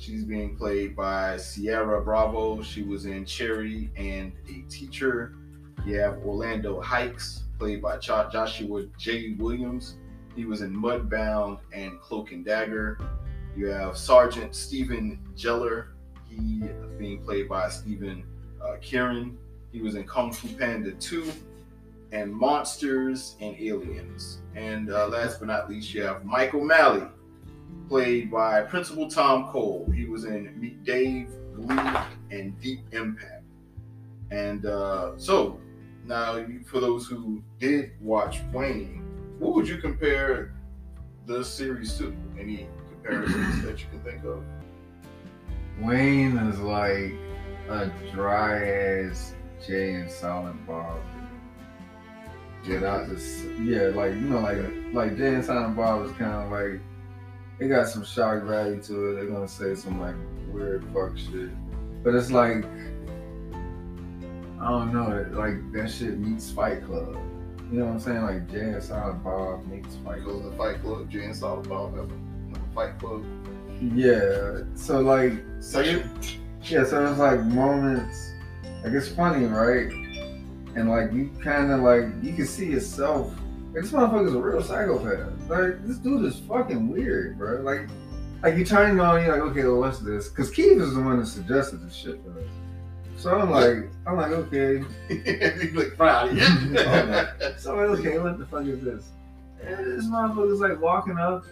She's being played by Ciara Bravo. She was in Cherry and a Teacher. You have Orlando Hikes, played by Joshua J. Williams. He was in Mudbound and Cloak and Dagger. You have Sergeant Stephen Jeller. He being played by Stephen uh, Kearin. He was in Kung Fu Panda 2 and Monsters and Aliens. And uh, last but not least, you have Michael O'Malley, played by Principal Tom Cole. He was in Meet Dave, Glee, and Deep Impact. And uh, so, now you- for those who did watch Wayne, what would you compare the series to? Any comparisons that you can think of? Wayne is like a dry ass Jay and Silent Bob. Without this, yeah, like you know, like like Jay and Silent Bob is kind of like it got some shock value to it. They're gonna say some like weird fuck shit, but it's like I don't know, like that shit meets Fight Club. You know what I'm saying? Like Jay and Silent Bob meets Fight Because Club. the Fight Club, Jay and Silent Bob have a Fight Club. Yeah. So like Second, Yeah, so it's like moments, like it's funny, right? And like you kind of like you can see yourself. This motherfucker's a real psychopath. Like this dude is fucking weird, bro. Like, like you turn on, you're like, okay, well, what's this? Because Keith is the one that suggested this shit for us. So I'm like, I'm like, okay. He's like proud. Yeah. So I'm like, okay, what the fuck is this? And this motherfucker's like walking up,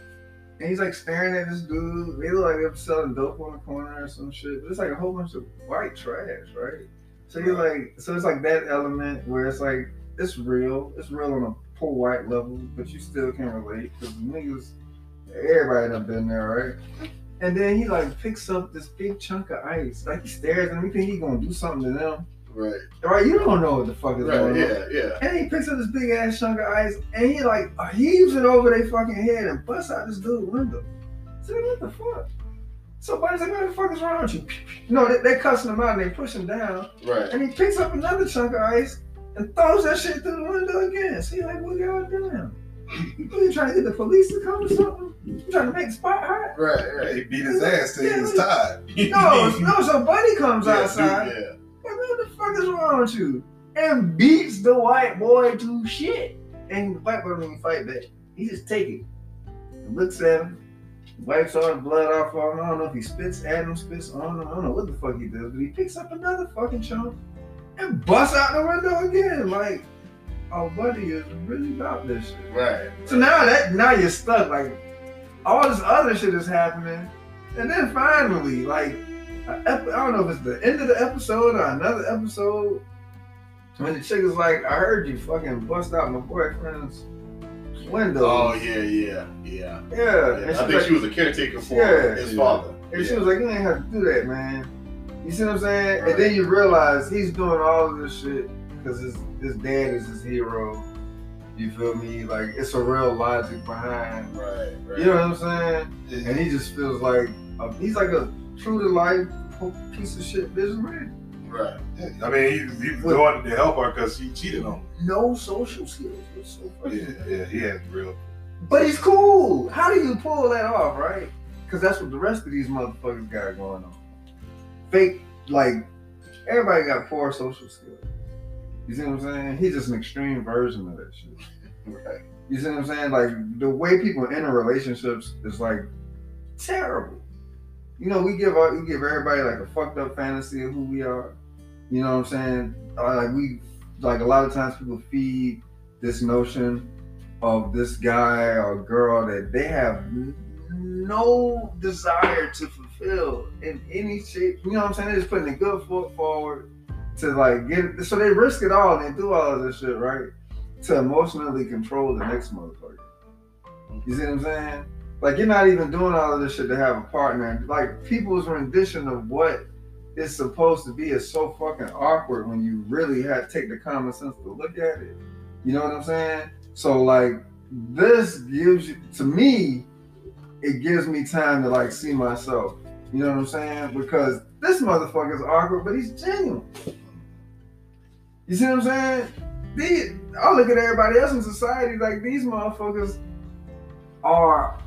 and he's like staring at this dude. They look like they're selling dope on the corner or some shit. But it's like a whole bunch of white trash, right? So you're like, so it's like that element where it's like it's real. It's real on a poor white level, but you still can relate because niggas, everybody done been there, right? And then he like picks up this big chunk of ice, like he stares at them. You think he gonna do something to them, right. right? You don't know what the fuck is Right. going on. Yeah. Yeah. And he picks up this big ass chunk of ice and he like heaves it over their fucking head and busts out this dude's window. So what the fuck? So buddy's like, what the fuck is wrong with you? No, they, they cussing him out and they push him down. Right. And he picks up another chunk of ice and throws that shit through the window again. So he's like, what y'all doing? What, you trying to get the police to come or something? You trying to make the spot hot? Right. Right. He beat his ass till he was tired. No, no, so Buddy comes Yeah, outside. dude, yeah. Like, what the fuck is wrong with you? And beats the white boy to shit. And the white boy don't even fight back. He just take it. And looks at him, wipes all the blood off of him. I don't know if he spits at him, spits on him. I don't know what the fuck he does, but he picks up another fucking chunk and bust out the window again. Like, oh, buddy is really about this shit. Right. So now that now you're stuck. Like all this other shit is happening, and then finally, like ep- I don't know if it's the end of the episode or another episode, when the chick is like, "I heard you fucking bust out my boyfriend's window." Oh yeah, yeah, yeah. yeah. yeah. I think like, she was a caretaker for Yeah. his Yeah. father. and she was like, "You ain't have to do that, man." You see what I'm saying? And then you realize he's doing all of this shit because his his dad is his hero. You feel me? Like it's a real logic behind Right. Right. You know what I'm saying? And he just feels like a, he's like a true to life piece of shit businessman. Right. I mean, he, was- he was doing to help her because she cheated on him. No social skills. It's so. Yeah, yeah, he had real. But he's cool. How do you pull that off, right? Because that's what the rest of these motherfuckers got going on. Fake, like everybody got poor social skills. You see what I'm saying? He's just an extreme version of that shit. Right. You see what I'm saying? Like the way people enter relationships is like terrible. You know, we give our, we give everybody like a fucked up fantasy of who we are. You know what I'm saying? Uh, like we like a lot of times people feed this notion of this guy or girl that they have no desire to fulfill in any shape. You know what I'm saying? They're just putting a good foot forward to like get. So they risk it all and they do all of this shit, right? To emotionally control the next motherfucker. You see what I'm saying? Like you're not even doing all of this shit to have a partner. Like people's rendition of what is supposed to be is so fucking awkward when you really have take the common sense to look at it. You know what I'm saying? So like this gives you to me, it gives me time to like see myself. You know what I'm saying? Because this motherfucker's awkward, but he's genuine. You see what I'm saying? These, I look at everybody else in society like these motherfuckers are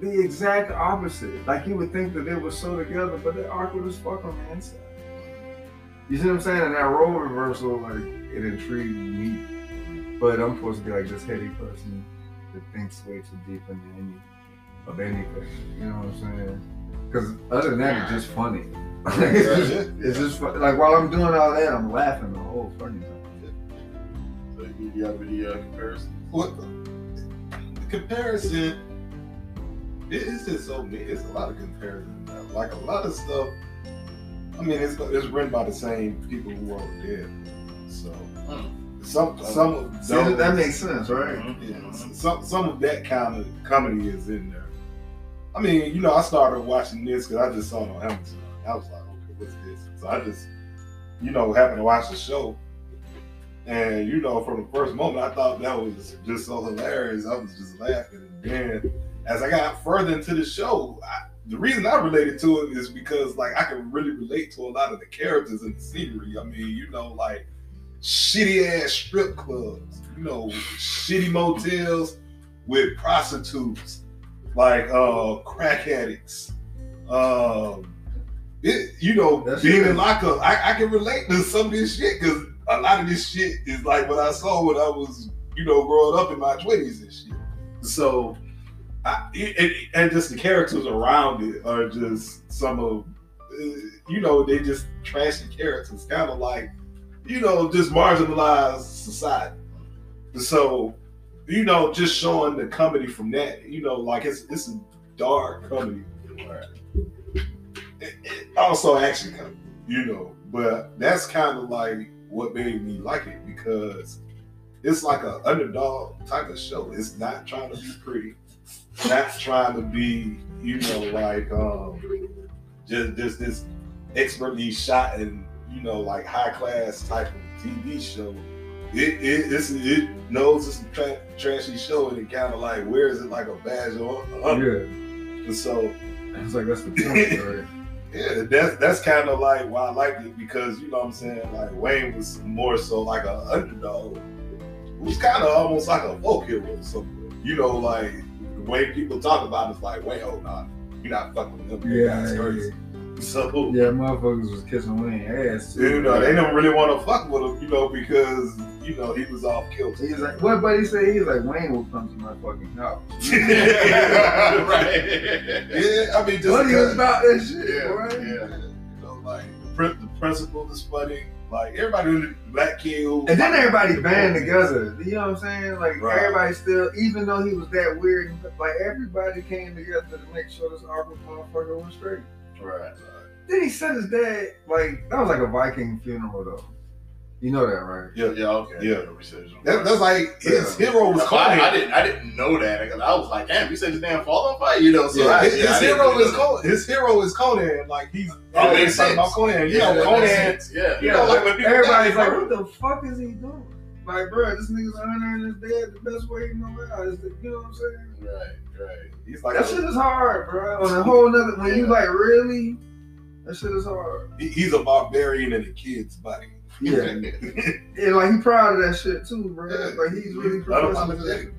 the exact opposite. Like you would think that they were so together, but they're awkward as fuck on the inside. You see what I'm saying? And that role reversal, like, it intrigued me. But I'm supposed to be like this heady person that thinks way too deep into any of anything. You know what I'm saying? Because other than that, it's just funny. it's, just, it's just fu- like while I'm doing all that, I'm laughing the whole funny time. So you you have any uh, comparison? What the, the comparison? It's just so many. It's a lot of comparison. now. Like a lot of stuff. I mean, it's it's written by the same people who are dead. So some some of See, that, that makes sense, right? Yeah, some some of that kind of comedy is in there. I mean, you know, I started watching this because I just saw it on Amazon. I was like, okay, what's this? So I just, you know, happened to watch the show, and you know, from the first moment, I thought that was just so hilarious. I was just laughing, and then as I got further into the show, I, the reason I related to it is because like I can really relate to a lot of the characters in the scenery. I mean, you know, like shitty ass strip clubs, you know, shitty motels with prostitutes. Like uh crack addicts. Um, it you know That being shit in lockup, I, I can relate to some of this shit because a lot of this shit is like what I saw when I was you know growing up in my twenties and shit. So, I, it, and just the characters around it are just some of uh, you know they just trashy characters, kind of like you know just marginalized society. So, you know, just showing the comedy from that, you know, like it's it's a dark comedy. It, it also action comedy, you know, but that's kind of like what made me like it because it's like an underdog type of show. It's not trying to be pretty, not trying to be, you know, like um just just this expertly shot and you know like high class type of TV show. It it it's, it knows it's a tra- trashy show and it kind of like wears it like a badge honor. Yeah, And so it's like that's the point, right? yeah, that's that's kind of like why I like it because you know what I'm saying like Wayne was more so like an underdog, who was kind of almost like a folk hero or something. You know, like the way people talk about it is like, wait, hold on, oh, you're not fucking with them. Yeah, that's crazy. So Yeah, motherfuckers was kissing Wayne ass too. you know, they don't really want to fuck with him, you know, because you know he was off kilter. He's like, what buddy said? He's like, Wayne will come to my fucking house. right. Yeah, I mean, just Buddy was about that shit, Yeah, right? yeah. You know, like the, prin- the principal is funny. Like everybody in the black kid who And then everybody band together. You know what I'm saying? Like Right. everybody still, even though he was that weird, like everybody came together to make sure this awkward motherfucker went straight. Right. Then he said his dad, like that was like a Viking funeral though. You know that, right? Yeah, Yeah. Okay. Yeah. The research. that, that's like his Yeah. hero was I, Conan. I didn't. I didn't know that because I was like, damn, we said his damn father on fire, you know. So yeah, I, his, yeah, his didn't hero is know Conan. His hero is Conan. Like he's That makes talking about sense. Conan. that. You Yeah, know, Conan. makes sense. Yeah. You know, like when people Everybody's like, bro. what the fuck is he doing? Like, bro, this nigga's honoring his dad the best way he know how. Is the, you know what I'm saying? Right. Right. He's like, That shit is hard, bro. On a whole nother, when you like really, that shit is hard. he- he's a barbarian in a kid's body. Yeah, and like he proud of that shit too, bro. Like he's really professional. Unapologetic.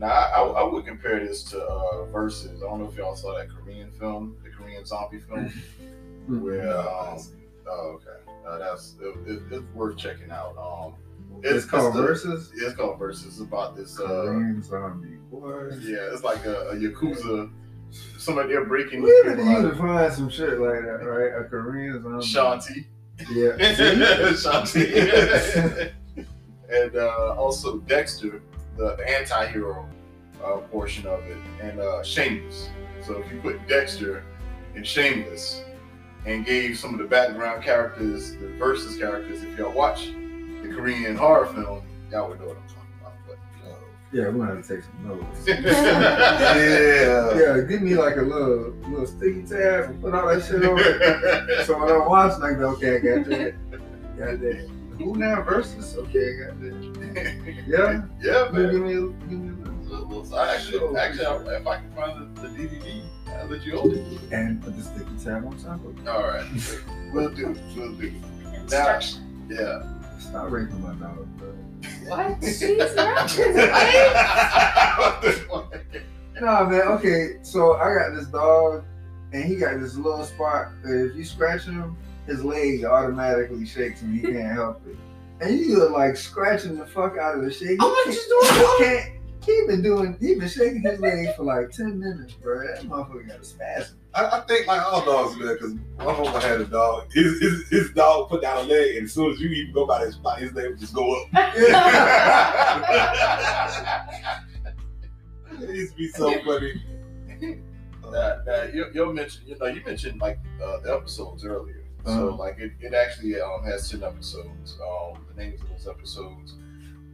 Now I, I, I would compare this to uh, Versus. I don't know if y'all saw that Korean film, the Korean zombie film, Mhm. where um, oh okay, uh, that's it, it, it's worth checking out. Um, It's, called the- Versus. It's called Versus. It's about this. Uh, Korean zombie. Boy. yeah, it's like a, a yakuza. Somebody they're breaking need people to find some shit like that, right? A Korean zombie. of Shanti. Yeah. See? And uh, also Dexter, the, the anti-hero uh, portion of it, and uh, Shameless. So if you put Dexter and Shameless and gave some of the background characters, the versus characters, if y'all watch the Korean horror film, y'all would know what Yeah, we're gonna have to take some notes. Yeah. Yeah, give me like a little little sticky tab and put all that shit on it. So when I watch, like, that. okay, I got that. Got that. Who now versus? Okay, I got that. Yeah. yeah, Give man. me, give me a Look, look, so I actually, actually, I- if I can find the, the DVD, I'll let you hold it. and put the sticky tab on top of it. All right, we'll do, we'll do. Instruction. Yeah. Stop raping my dog, bro. What? She's not. Nah, man. Okay, so I got this dog, and he got this little spot. That if you scratch him, his leg automatically shakes, and he can't help it. And you look like scratching the fuck out of the shake. How much He you doing, He dog? He been doing. He been shaking his leg for like ten minutes, bro. That motherfucker got a spasm. I, I think like all dogs do that because my homie had a dog. His, his his dog put down a leg, and as soon as you even go by that spot, his leg would just go up. It used to be so funny. Now, now you, you mentioned, you know, you mentioned like uh, the episodes earlier. So Uh-huh. like it, it actually um, has ten episodes. Um, the names of those episodes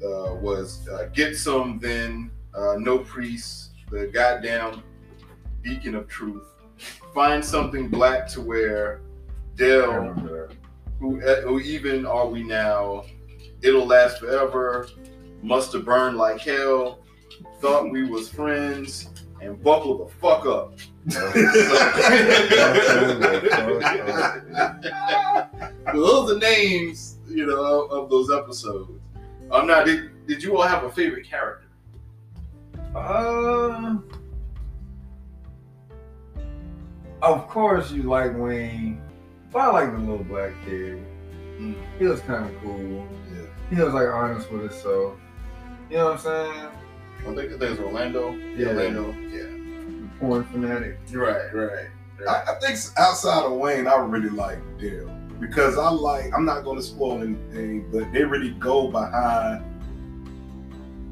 uh, was uh, Get Some, then uh, No Priest, the goddamn Beacon of Truth, Find Something Black to Wear, Del, who, uh, who even are we now? It'll last forever. Must have burned like hell. Thought we was friends. And buckle the fuck up. those are names, you know, of, those episodes. Um, now, did, did you all have a favorite character? Uh, of course you like Wayne, but I like the little black kid. Mm. He was kind of cool. Yeah. He was like honest with himself. You know what I'm saying? I think, I think it's Orlando. Yeah. Orlando. Yeah. Porn fanatic. Right, right. I, I think outside of Wayne, I really like Dale because I like. I'm not going to spoil anything, but they really go behind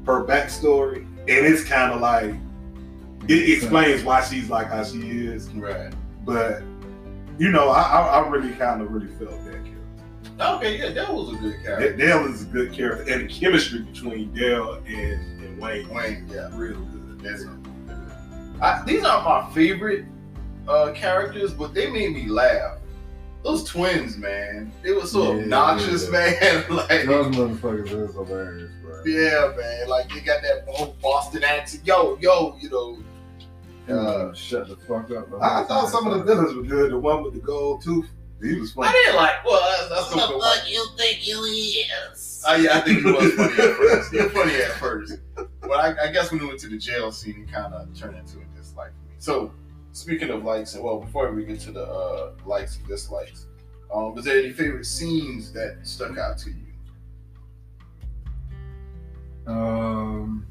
her backstory, and it's kind of like it explains why she's like how she is. Right. But you know, I, I, I really kind of really felt that character. Okay, yeah, that was a good character. Dale is a good character, and the chemistry between Dale and, and Wayne, Wayne, yeah. real good. That's I, these aren't my favorite uh, characters, but they made me laugh. Those twins, man, they were so Yeah, obnoxious, yeah. man. like, Those motherfuckers is hilarious, bro. yeah, man. Like they got that whole Boston accent. Yo, yo, you know. Uh, shut the fuck up. I, I thought some of the villains were good. The one with the gold tooth, he was funny. I funny. didn't like. Well, that's, that's Who the the fuck you think you is? Oh yeah, I think he was funny at first. He was funny at first, but I, I guess when we went to the jail scene, he kind of turned into a dislike for me. So, speaking of likes, and well, before we get to the uh, likes and dislikes, um, was there any favorite scenes that stuck out to you? Um,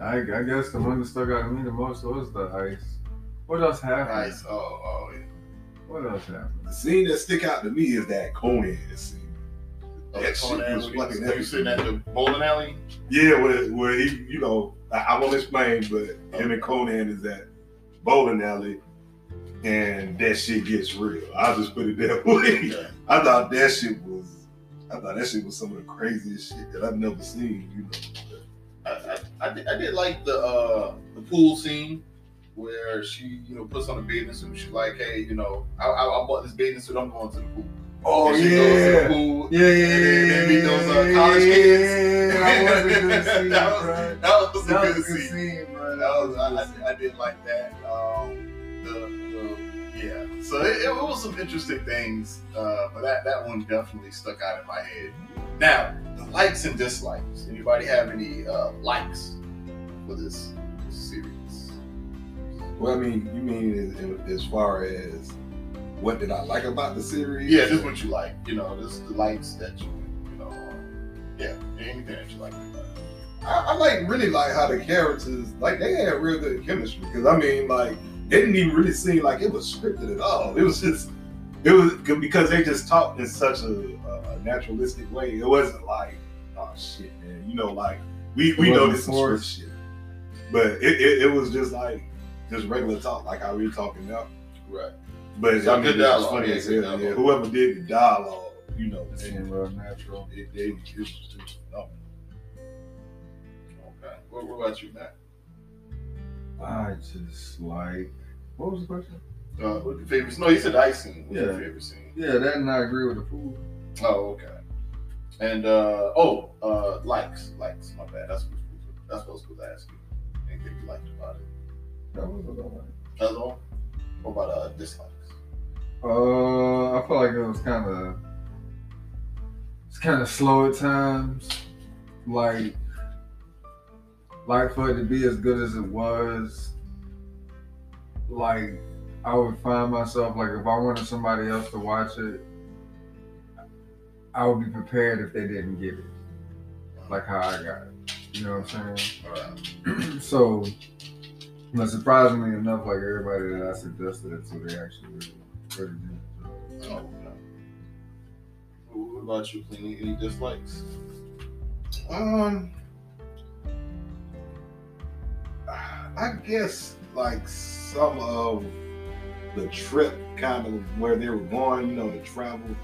I, I guess the one that stuck out to me the most was the ice. What else happened? Ice. Oh, oh yeah. What else happened? The scene that stick out to me is that Conan scene. Oh, That Conan, shit was when fucking you- you sitting at the bowling alley. Yeah, where, where he, you know, I, I won't explain, but him and Conan is at bowling alley, and that shit gets real. I'll just put it that way. Yeah. I thought that shit was, I thought that shit was some of the craziest shit that I've never seen. You know, did, I did like the uh, the pool scene where she, you know, puts on a bathing suit. She's like, hey, you know, I, I, I bought this bathing suit. I'm going to the pool. Oh And she goes to the yeah, pool. Yeah, yeah, yeah, yeah, meet those, uh, college yeah, kids. Yeah, that was a good scene, that, was, bro. that was a That good was good scene. scene, bro. That was, I. I, I did like that. Um, the, the yeah. So it, it was some interesting things, uh, but that that one definitely stuck out in my head. Now the likes and dislikes. Anybody have any uh, likes for this, this series? Well, I mean, you mean as, as far as what did I like about the series? Yeah, just what you like. You know, this the likes that you you know. Um, yeah, anything that you like. I, I like really like how the characters like they had real good chemistry because I mean like they didn't even really seem like it was scripted at all. It was just it was because they just talked in such a, a, a naturalistic way. It wasn't like oh shit man, you know like we we know this is script forced. shit, but it, it, it was just like just regular talk like how we were talking now. Right. But Some I mean, good it was funny as hell. Yeah, dialogue. whoever did the dialogue, you know, It they, seemed real natural. It, they, it was just phenomenal. Okay. What, what about you, Matt? I just like. What was the question? Uh, what your favorite? No, you said the ice scene. Your Yeah. favorite scene? Yeah, that and I agree with the food. Oh, okay. And uh oh, uh likes, likes. My bad. That's what that's what I was supposed to ask you. Anything you liked about it? That was what I liked. That's all. What about uh dislikes? Uh, I feel like it was kind of it's kind of slow at times. Like, like for it to be as good as it was, like I would find myself like if I wanted somebody else to watch it, I would be prepared if they didn't get it, like how I got it. You know what I'm saying? All right. so, but surprisingly enough, like everybody that I suggested it to, they actually really, really did. Oh, okay. What what about you, Clean? Any dislikes? Um, I guess like some of the trip, kind of where they were going, you know, the travel.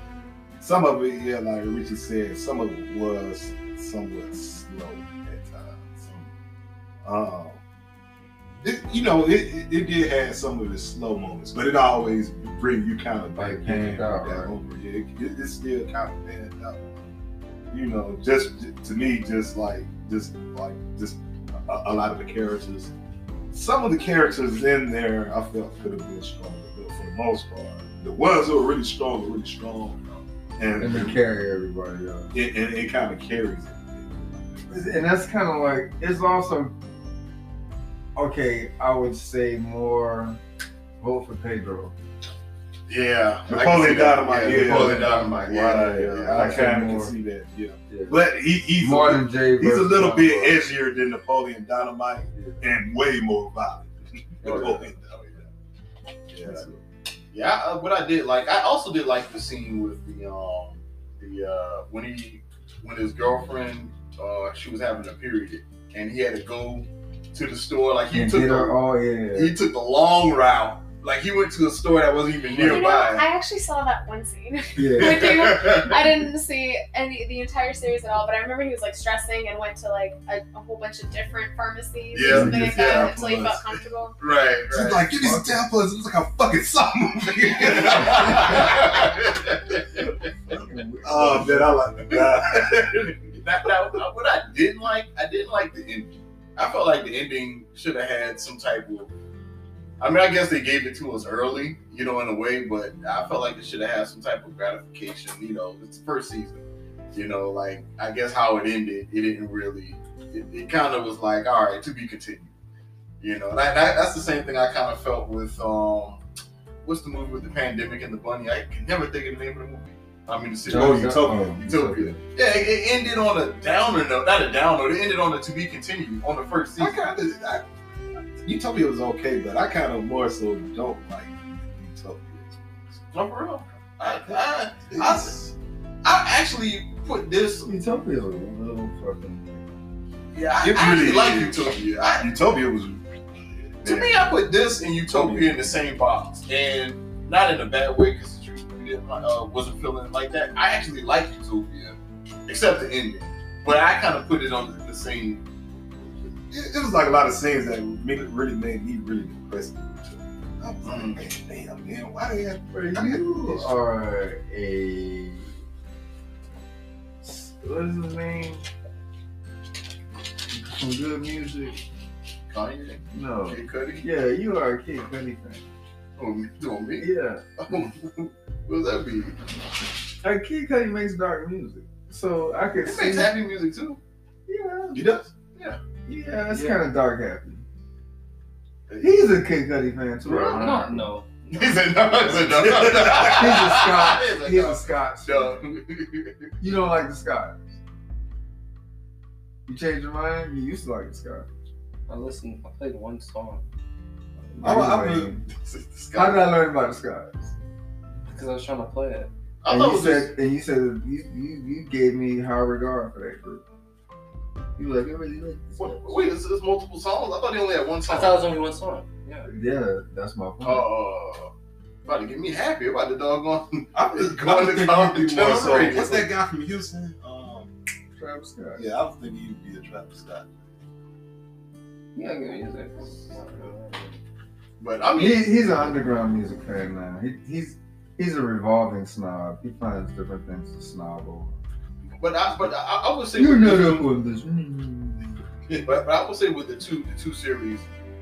Some of it, yeah, like Richard said, some of it was somewhat slow at times. Um, it, you know, it, it, it did have some of its slow moments, but it always bring you kind of back panned out, right? over. Yeah, it, it, it's still kind of panned out you know, just to me, just like, just like, just a, a lot of the characters. Some of the characters in there, I felt could have been stronger, but for the most part, the ones who were really strong, were really strong, and And they carry everybody up. it, and it kind of carries it. And that's kind of like it's also okay, I would say more vote for Pedro. Yeah, Napoleon see. Dynamite. Yeah, Yeah, Napoleon Dynamite. Yeah, Right, yeah, yeah. I I'd say kind of can see that. Yeah, Yeah. but he, he's more a, than Jay. he's a little bit Boy. edgier than Napoleon Dynamite and way more violent. Oh, Napoleon Yeah. Dynamite. Yeah, uh, what I did like, I also did like the scene with the um the uh when he when his girlfriend uh she was having a period and he had to go to the store like he And took did the, all oh, yeah. he took the long route like he went to a store that wasn't even You know, nearby. I actually saw that one scene. yeah. with you. I didn't see any the entire series at all, but I remember he was like stressing and went to like a, a whole bunch of different pharmacies Yeah, or something like that until he felt comfortable. right, She's like, give me some tampons. It looks like a fucking Saw movie. oh, man, I like that. That- that- what I didn't like, I didn't like the ending. I felt like the ending should have had some type of. I mean, I guess they gave it to us early, you know, in a way, but I felt like it should have had some type of gratification. You know, it's the first season. You know, like I guess how it ended, it didn't really. It, it kind of was like, all right, to be continued. You know, that, that, that's the same thing I kind of felt with um, what's the movie with the pandemic and the bunny? I can never think of the name of the movie. I mean, the series. Oh, Utopia. Utopia. Yeah, it, it ended on a downer note. Not a down note. It ended on a to be continued on the first I season. kind of, I, Utopia was okay, but I kind of more so don't like Utopia. No, for real. I, I, I, I actually put this. Utopia is a little fucking. Yeah, I, It I really like. Utopia. I, Utopia was. to me, I put this and Utopia in the same box, and not in a bad way because didn't, uh, wasn't feeling like that. I actually like Utopia, except the ending. But I kind of put it on the, the same. It, it was like a lot of scenes that made, really made me really depressed. I was like, Mm. man, damn, man, why they have I you are a. What is his name? Some good music. Kanye, No. Kid Cudi. Yeah, you are a Kid Cudi fan. Oh, me, on me. Yeah. what does that be? Like Kid Cudi makes dark music, so I could He see. makes happy music too. Yeah, He does. yeah, Yeah, it's Yeah. kind of dark happy. He's a Kid Cudi fan too. Bro, right? no, no. He said no. He said no. He's a Scott. He's a He's no. a Scotch. No. You don't like the Scotch. You changed your mind. You used to like the Scotch. I listened. I played one song I, I, Anyway, I, how did I learn about the Scotch? Because I was trying to play it. I And thought it you was said, and you said you, you you gave me high regard for that group. You were like, you really like this Wait, wait, is this multiple songs? I thought he only had one song. I song. thought it was only one song. Yeah. Yeah, that's my point. Oh, about to get me happy about the doggone. I'm just Going to thinking call he'd be the more so. What's that guy from Houston? Um, Travis Scott. yeah, I was thinking he'd be a Travis Scott. Yeah, good music. But I He, mean, he's an underground music fan now. He, he's he's a revolving snob. He finds different things to snob over. but I, but I, I would say You're with not the up two- on this. Mm. But, but I would say with the two the two series,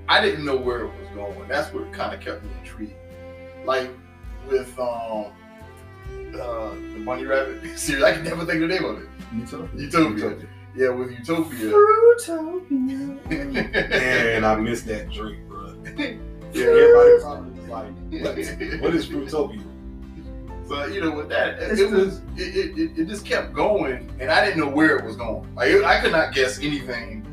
I didn't know where it was going. That's what kind of kept me intrigued. Like with um uh, the Bunny Rabbit series, I can never think of the name of it. Utopia. Utopia. Yeah, with Utopia. Utopia. Man, I missed that drink, bro. yeah, Everybody probably was like, what, what is Fruitopia? So you know, with that, it, it was it, it, it, just kept going, and I didn't know where it was going. Like I could not guess anything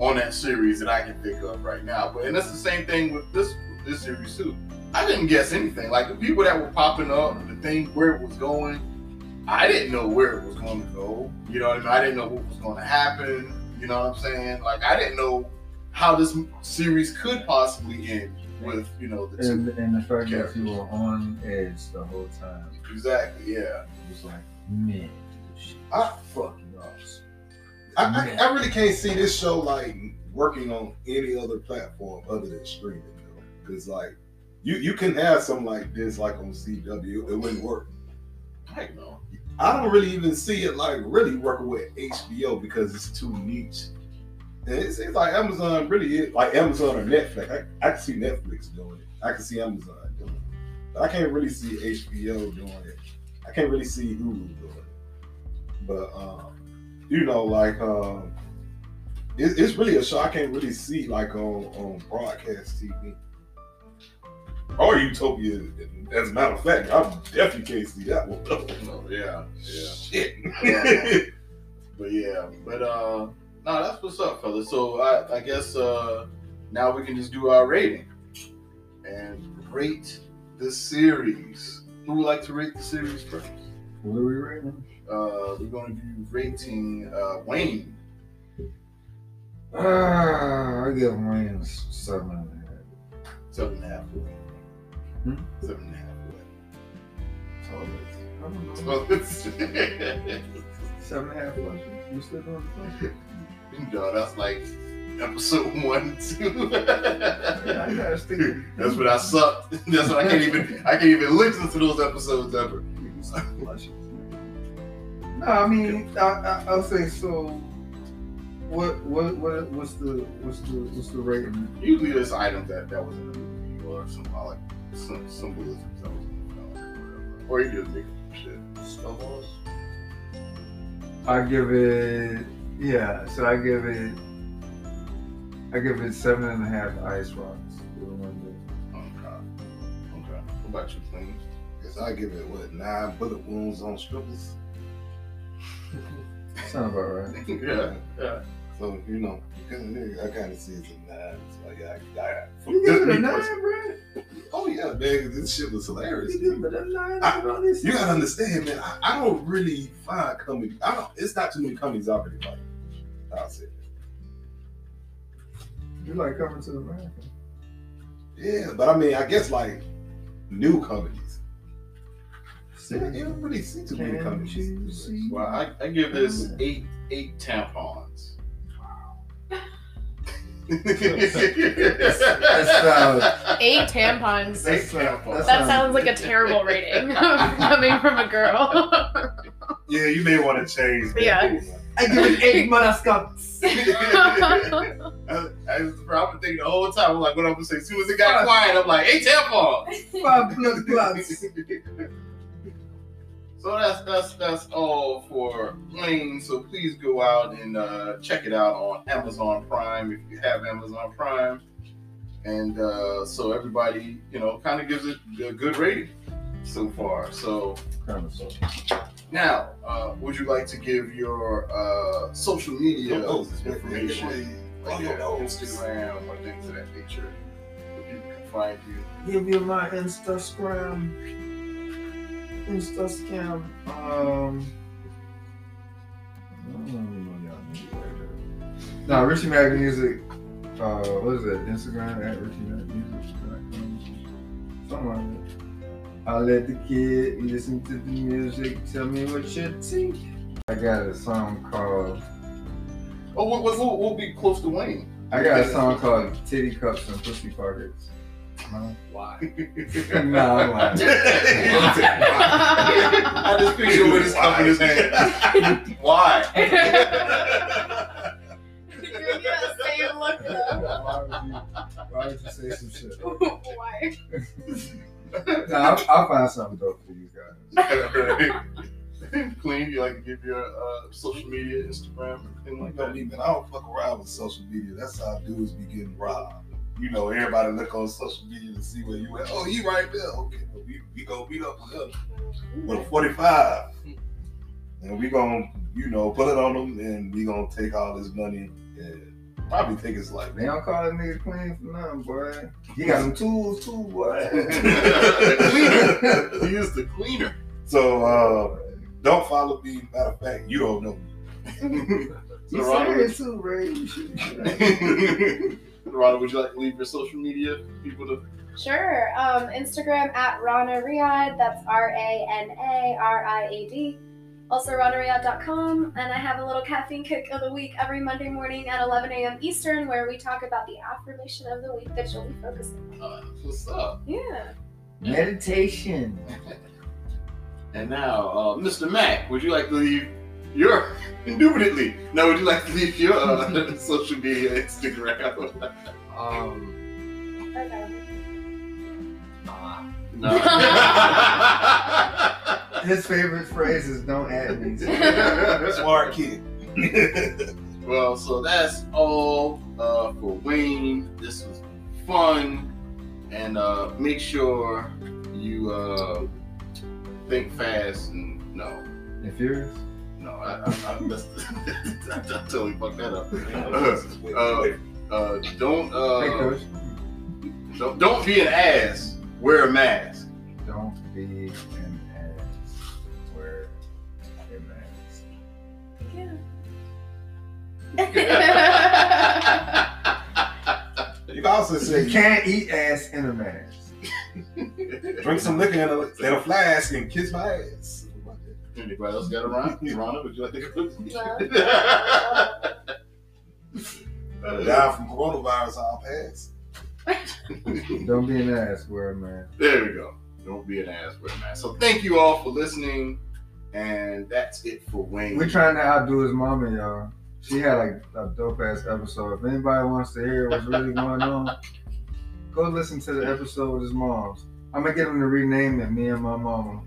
on that series that I can think of right now. But and that's the same thing with this this series too. I didn't guess anything. Like the people that were popping up, the thing where it was going, I didn't know where it was going to go. You know what I mean? I didn't know what was going to happen. You know what I'm saying? Like I didn't know how this series could possibly end with you know the two. And, and the fact that Characters. you were on edge the whole time. Exactly. Yeah. It was like, man, this shit I- ah, fucking awesome. I, I, I really can't see this show like working on any other platform other than streaming though. Because like you you can have something like this like on CW, it wouldn't work. I know. I don't really even see it like really working with HBO because it's too niche. And it seems like Amazon really is like Amazon or Netflix. I, I can see Netflix doing it. I can see Amazon doing it. But I can't really see HBO doing it. I can't really see Hulu doing it. But um, you know, like um it, it's really a show I can't really see like on on broadcast TV. Or Utopia. As a matter of fact, I definitely can't see that one. No, yeah, yeah. Shit. But yeah, but uh, no, that's what's up, fellas. So I, I guess uh, now we can just do our rating and rate the series. Who would like to rate the series first? What are we rating? Uh, we're going to be rating uh, Wayne. Ah, I give Wayne a seven and a half. Seven and a half. Wayne. Hmm? Seven and a half. Wayne. I don't know. Seven and a half. You still doing the flushes? no, that's like episode one, two. Yeah, I gotta stick with That's when I sucked. That's when I can't even I can't even listen to those episodes ever. No, I mean, I, I, I'll say so. What, what, what, what's the, what's the, what's the rating? Usually there's items that that was in the movie or symbolic some uh, symbolisms that was in the film or whatever. Or you just make up shit. Snowballs. I give it, yeah. So I give it, I give it seven and a half ice rocks. Okay. Okay. What about you, Clean? Guess I give it what nine bullet wounds on strippers. Sound about right. yeah. Yeah. So you know, I kind of see it's a nine. So yeah, I, I, You give it a nine, bro. Oh yeah, man, this shit was hilarious. You give it a nine. I-. You gotta understand, man. I, I don't really find comedy. I don't. It's not too many comedies I really like. I'll say. You like coming to America? Yeah, but I mean, I guess like new comedies. See, you don't really see too many comedies. see? Well, I, I give this eight eight tampons. Sounds- Eight tampons. Eight tampons. That sounds like a terrible rating coming from a girl. Yeah, you may want to change. That. Yeah. I give it eight monascots. I, I was probably thinking the whole time. I'm like, what I'm gonna say? As soon as it got quiet, I'm like, eight tampons. Five blood clots. So that's that's that's all for Wayne. So please go out and uh, check it out on Amazon Prime if you have Amazon Prime. And uh, so everybody, you know, kind of gives it a good rating so far. So Kind of so. now, uh, would you like to give your uh, social media Oh, information, like oh, your oh. Instagram or things of that nature, where people can find you? Give you my Instagram. Insta scam. Um. No, Richie Mac Music. Uh, what is it? Instagram at Richie Mac Music. Something like that. I let the kid listen to the music. Tell me what you think. I got a song called. Oh, we'll, we'll, we'll be close to Wayne. I got a song called Titty Cups and Pussy Pockets. No, Why? no, I'm lying. I just picture with his cup in his hand. Why? Give me that same look. Why would you, why would you say some shit? Why? No, I'll, I'll find something dope for you guys. Clean, you like to give your uh, social media, Instagram, anything You like know that? me, man. I don't fuck around with social media. That's how dudes be getting robbed. You know, everybody look on social media to see where you at. Oh, he right there. Okay, we we gonna beat up him with a forty five, and we gonna you know put it on him, and we gonna take all his money and probably take his life. They don't call that nigga clean for nothing, boy. He got some tools too, boy. cleaner. He is the cleaner. So uh, don't follow me. Matter of fact, you don't know me. You serious too, Ray? You should- would you like to leave your social media people to? Sure. Um, Instagram at Rana Riad. That's R A N A R I A D. Also, RanaRiad.com. And I have a little caffeine kick of the week every Monday morning at 11 a.m. Eastern, where we talk about the affirmation of the week that you'll be focusing on. Uh, what's up? Yeah. Meditation. And now, uh, Mr. Mack, would you like to leave your indubitably? Now, would you like to leave your uh, social media, Instagram? Um. Okay. No. His favorite phrase is "Don't add me." Smart kid. Well, so that's all uh, for Wayne. This was fun, and uh, make sure you uh, think fast and no, And Furious? No, I, I, I, that's, I totally fucked that up. Uh, uh, don't Hey, uh, Coach. don't don't be an ass. Wear a mask. Don't be an ass. Wear a mask. Yeah. You can also say You can't eat ass in a mask. drink some liquor in a, in a flask and kiss my ass. Anybody else got a rhyme? Rhonda, would you like to go? Die from coronavirus, I'll pass. Don't be an ass. Wear a mask. There we go. Don't be an ass with a mask. So thank you all for listening, and that's it for Wayne. We're trying to outdo his mama, y'all. She had like a dope ass episode. If anybody wants to hear what's really going on, go listen to the episode with his mom's. I'm gonna get him to rename it Me and My Mama.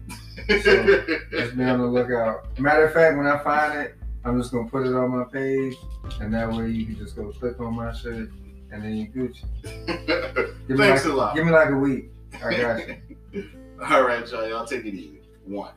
So just be on the lookout. Matter of fact, when I find it, I'm just gonna put it on my page, and that way you can just go click on my shit, and then you Gucci. Give me Thanks like, a lot. Give me like a week. I got you. All right, y'all. Y'all take it easy. One.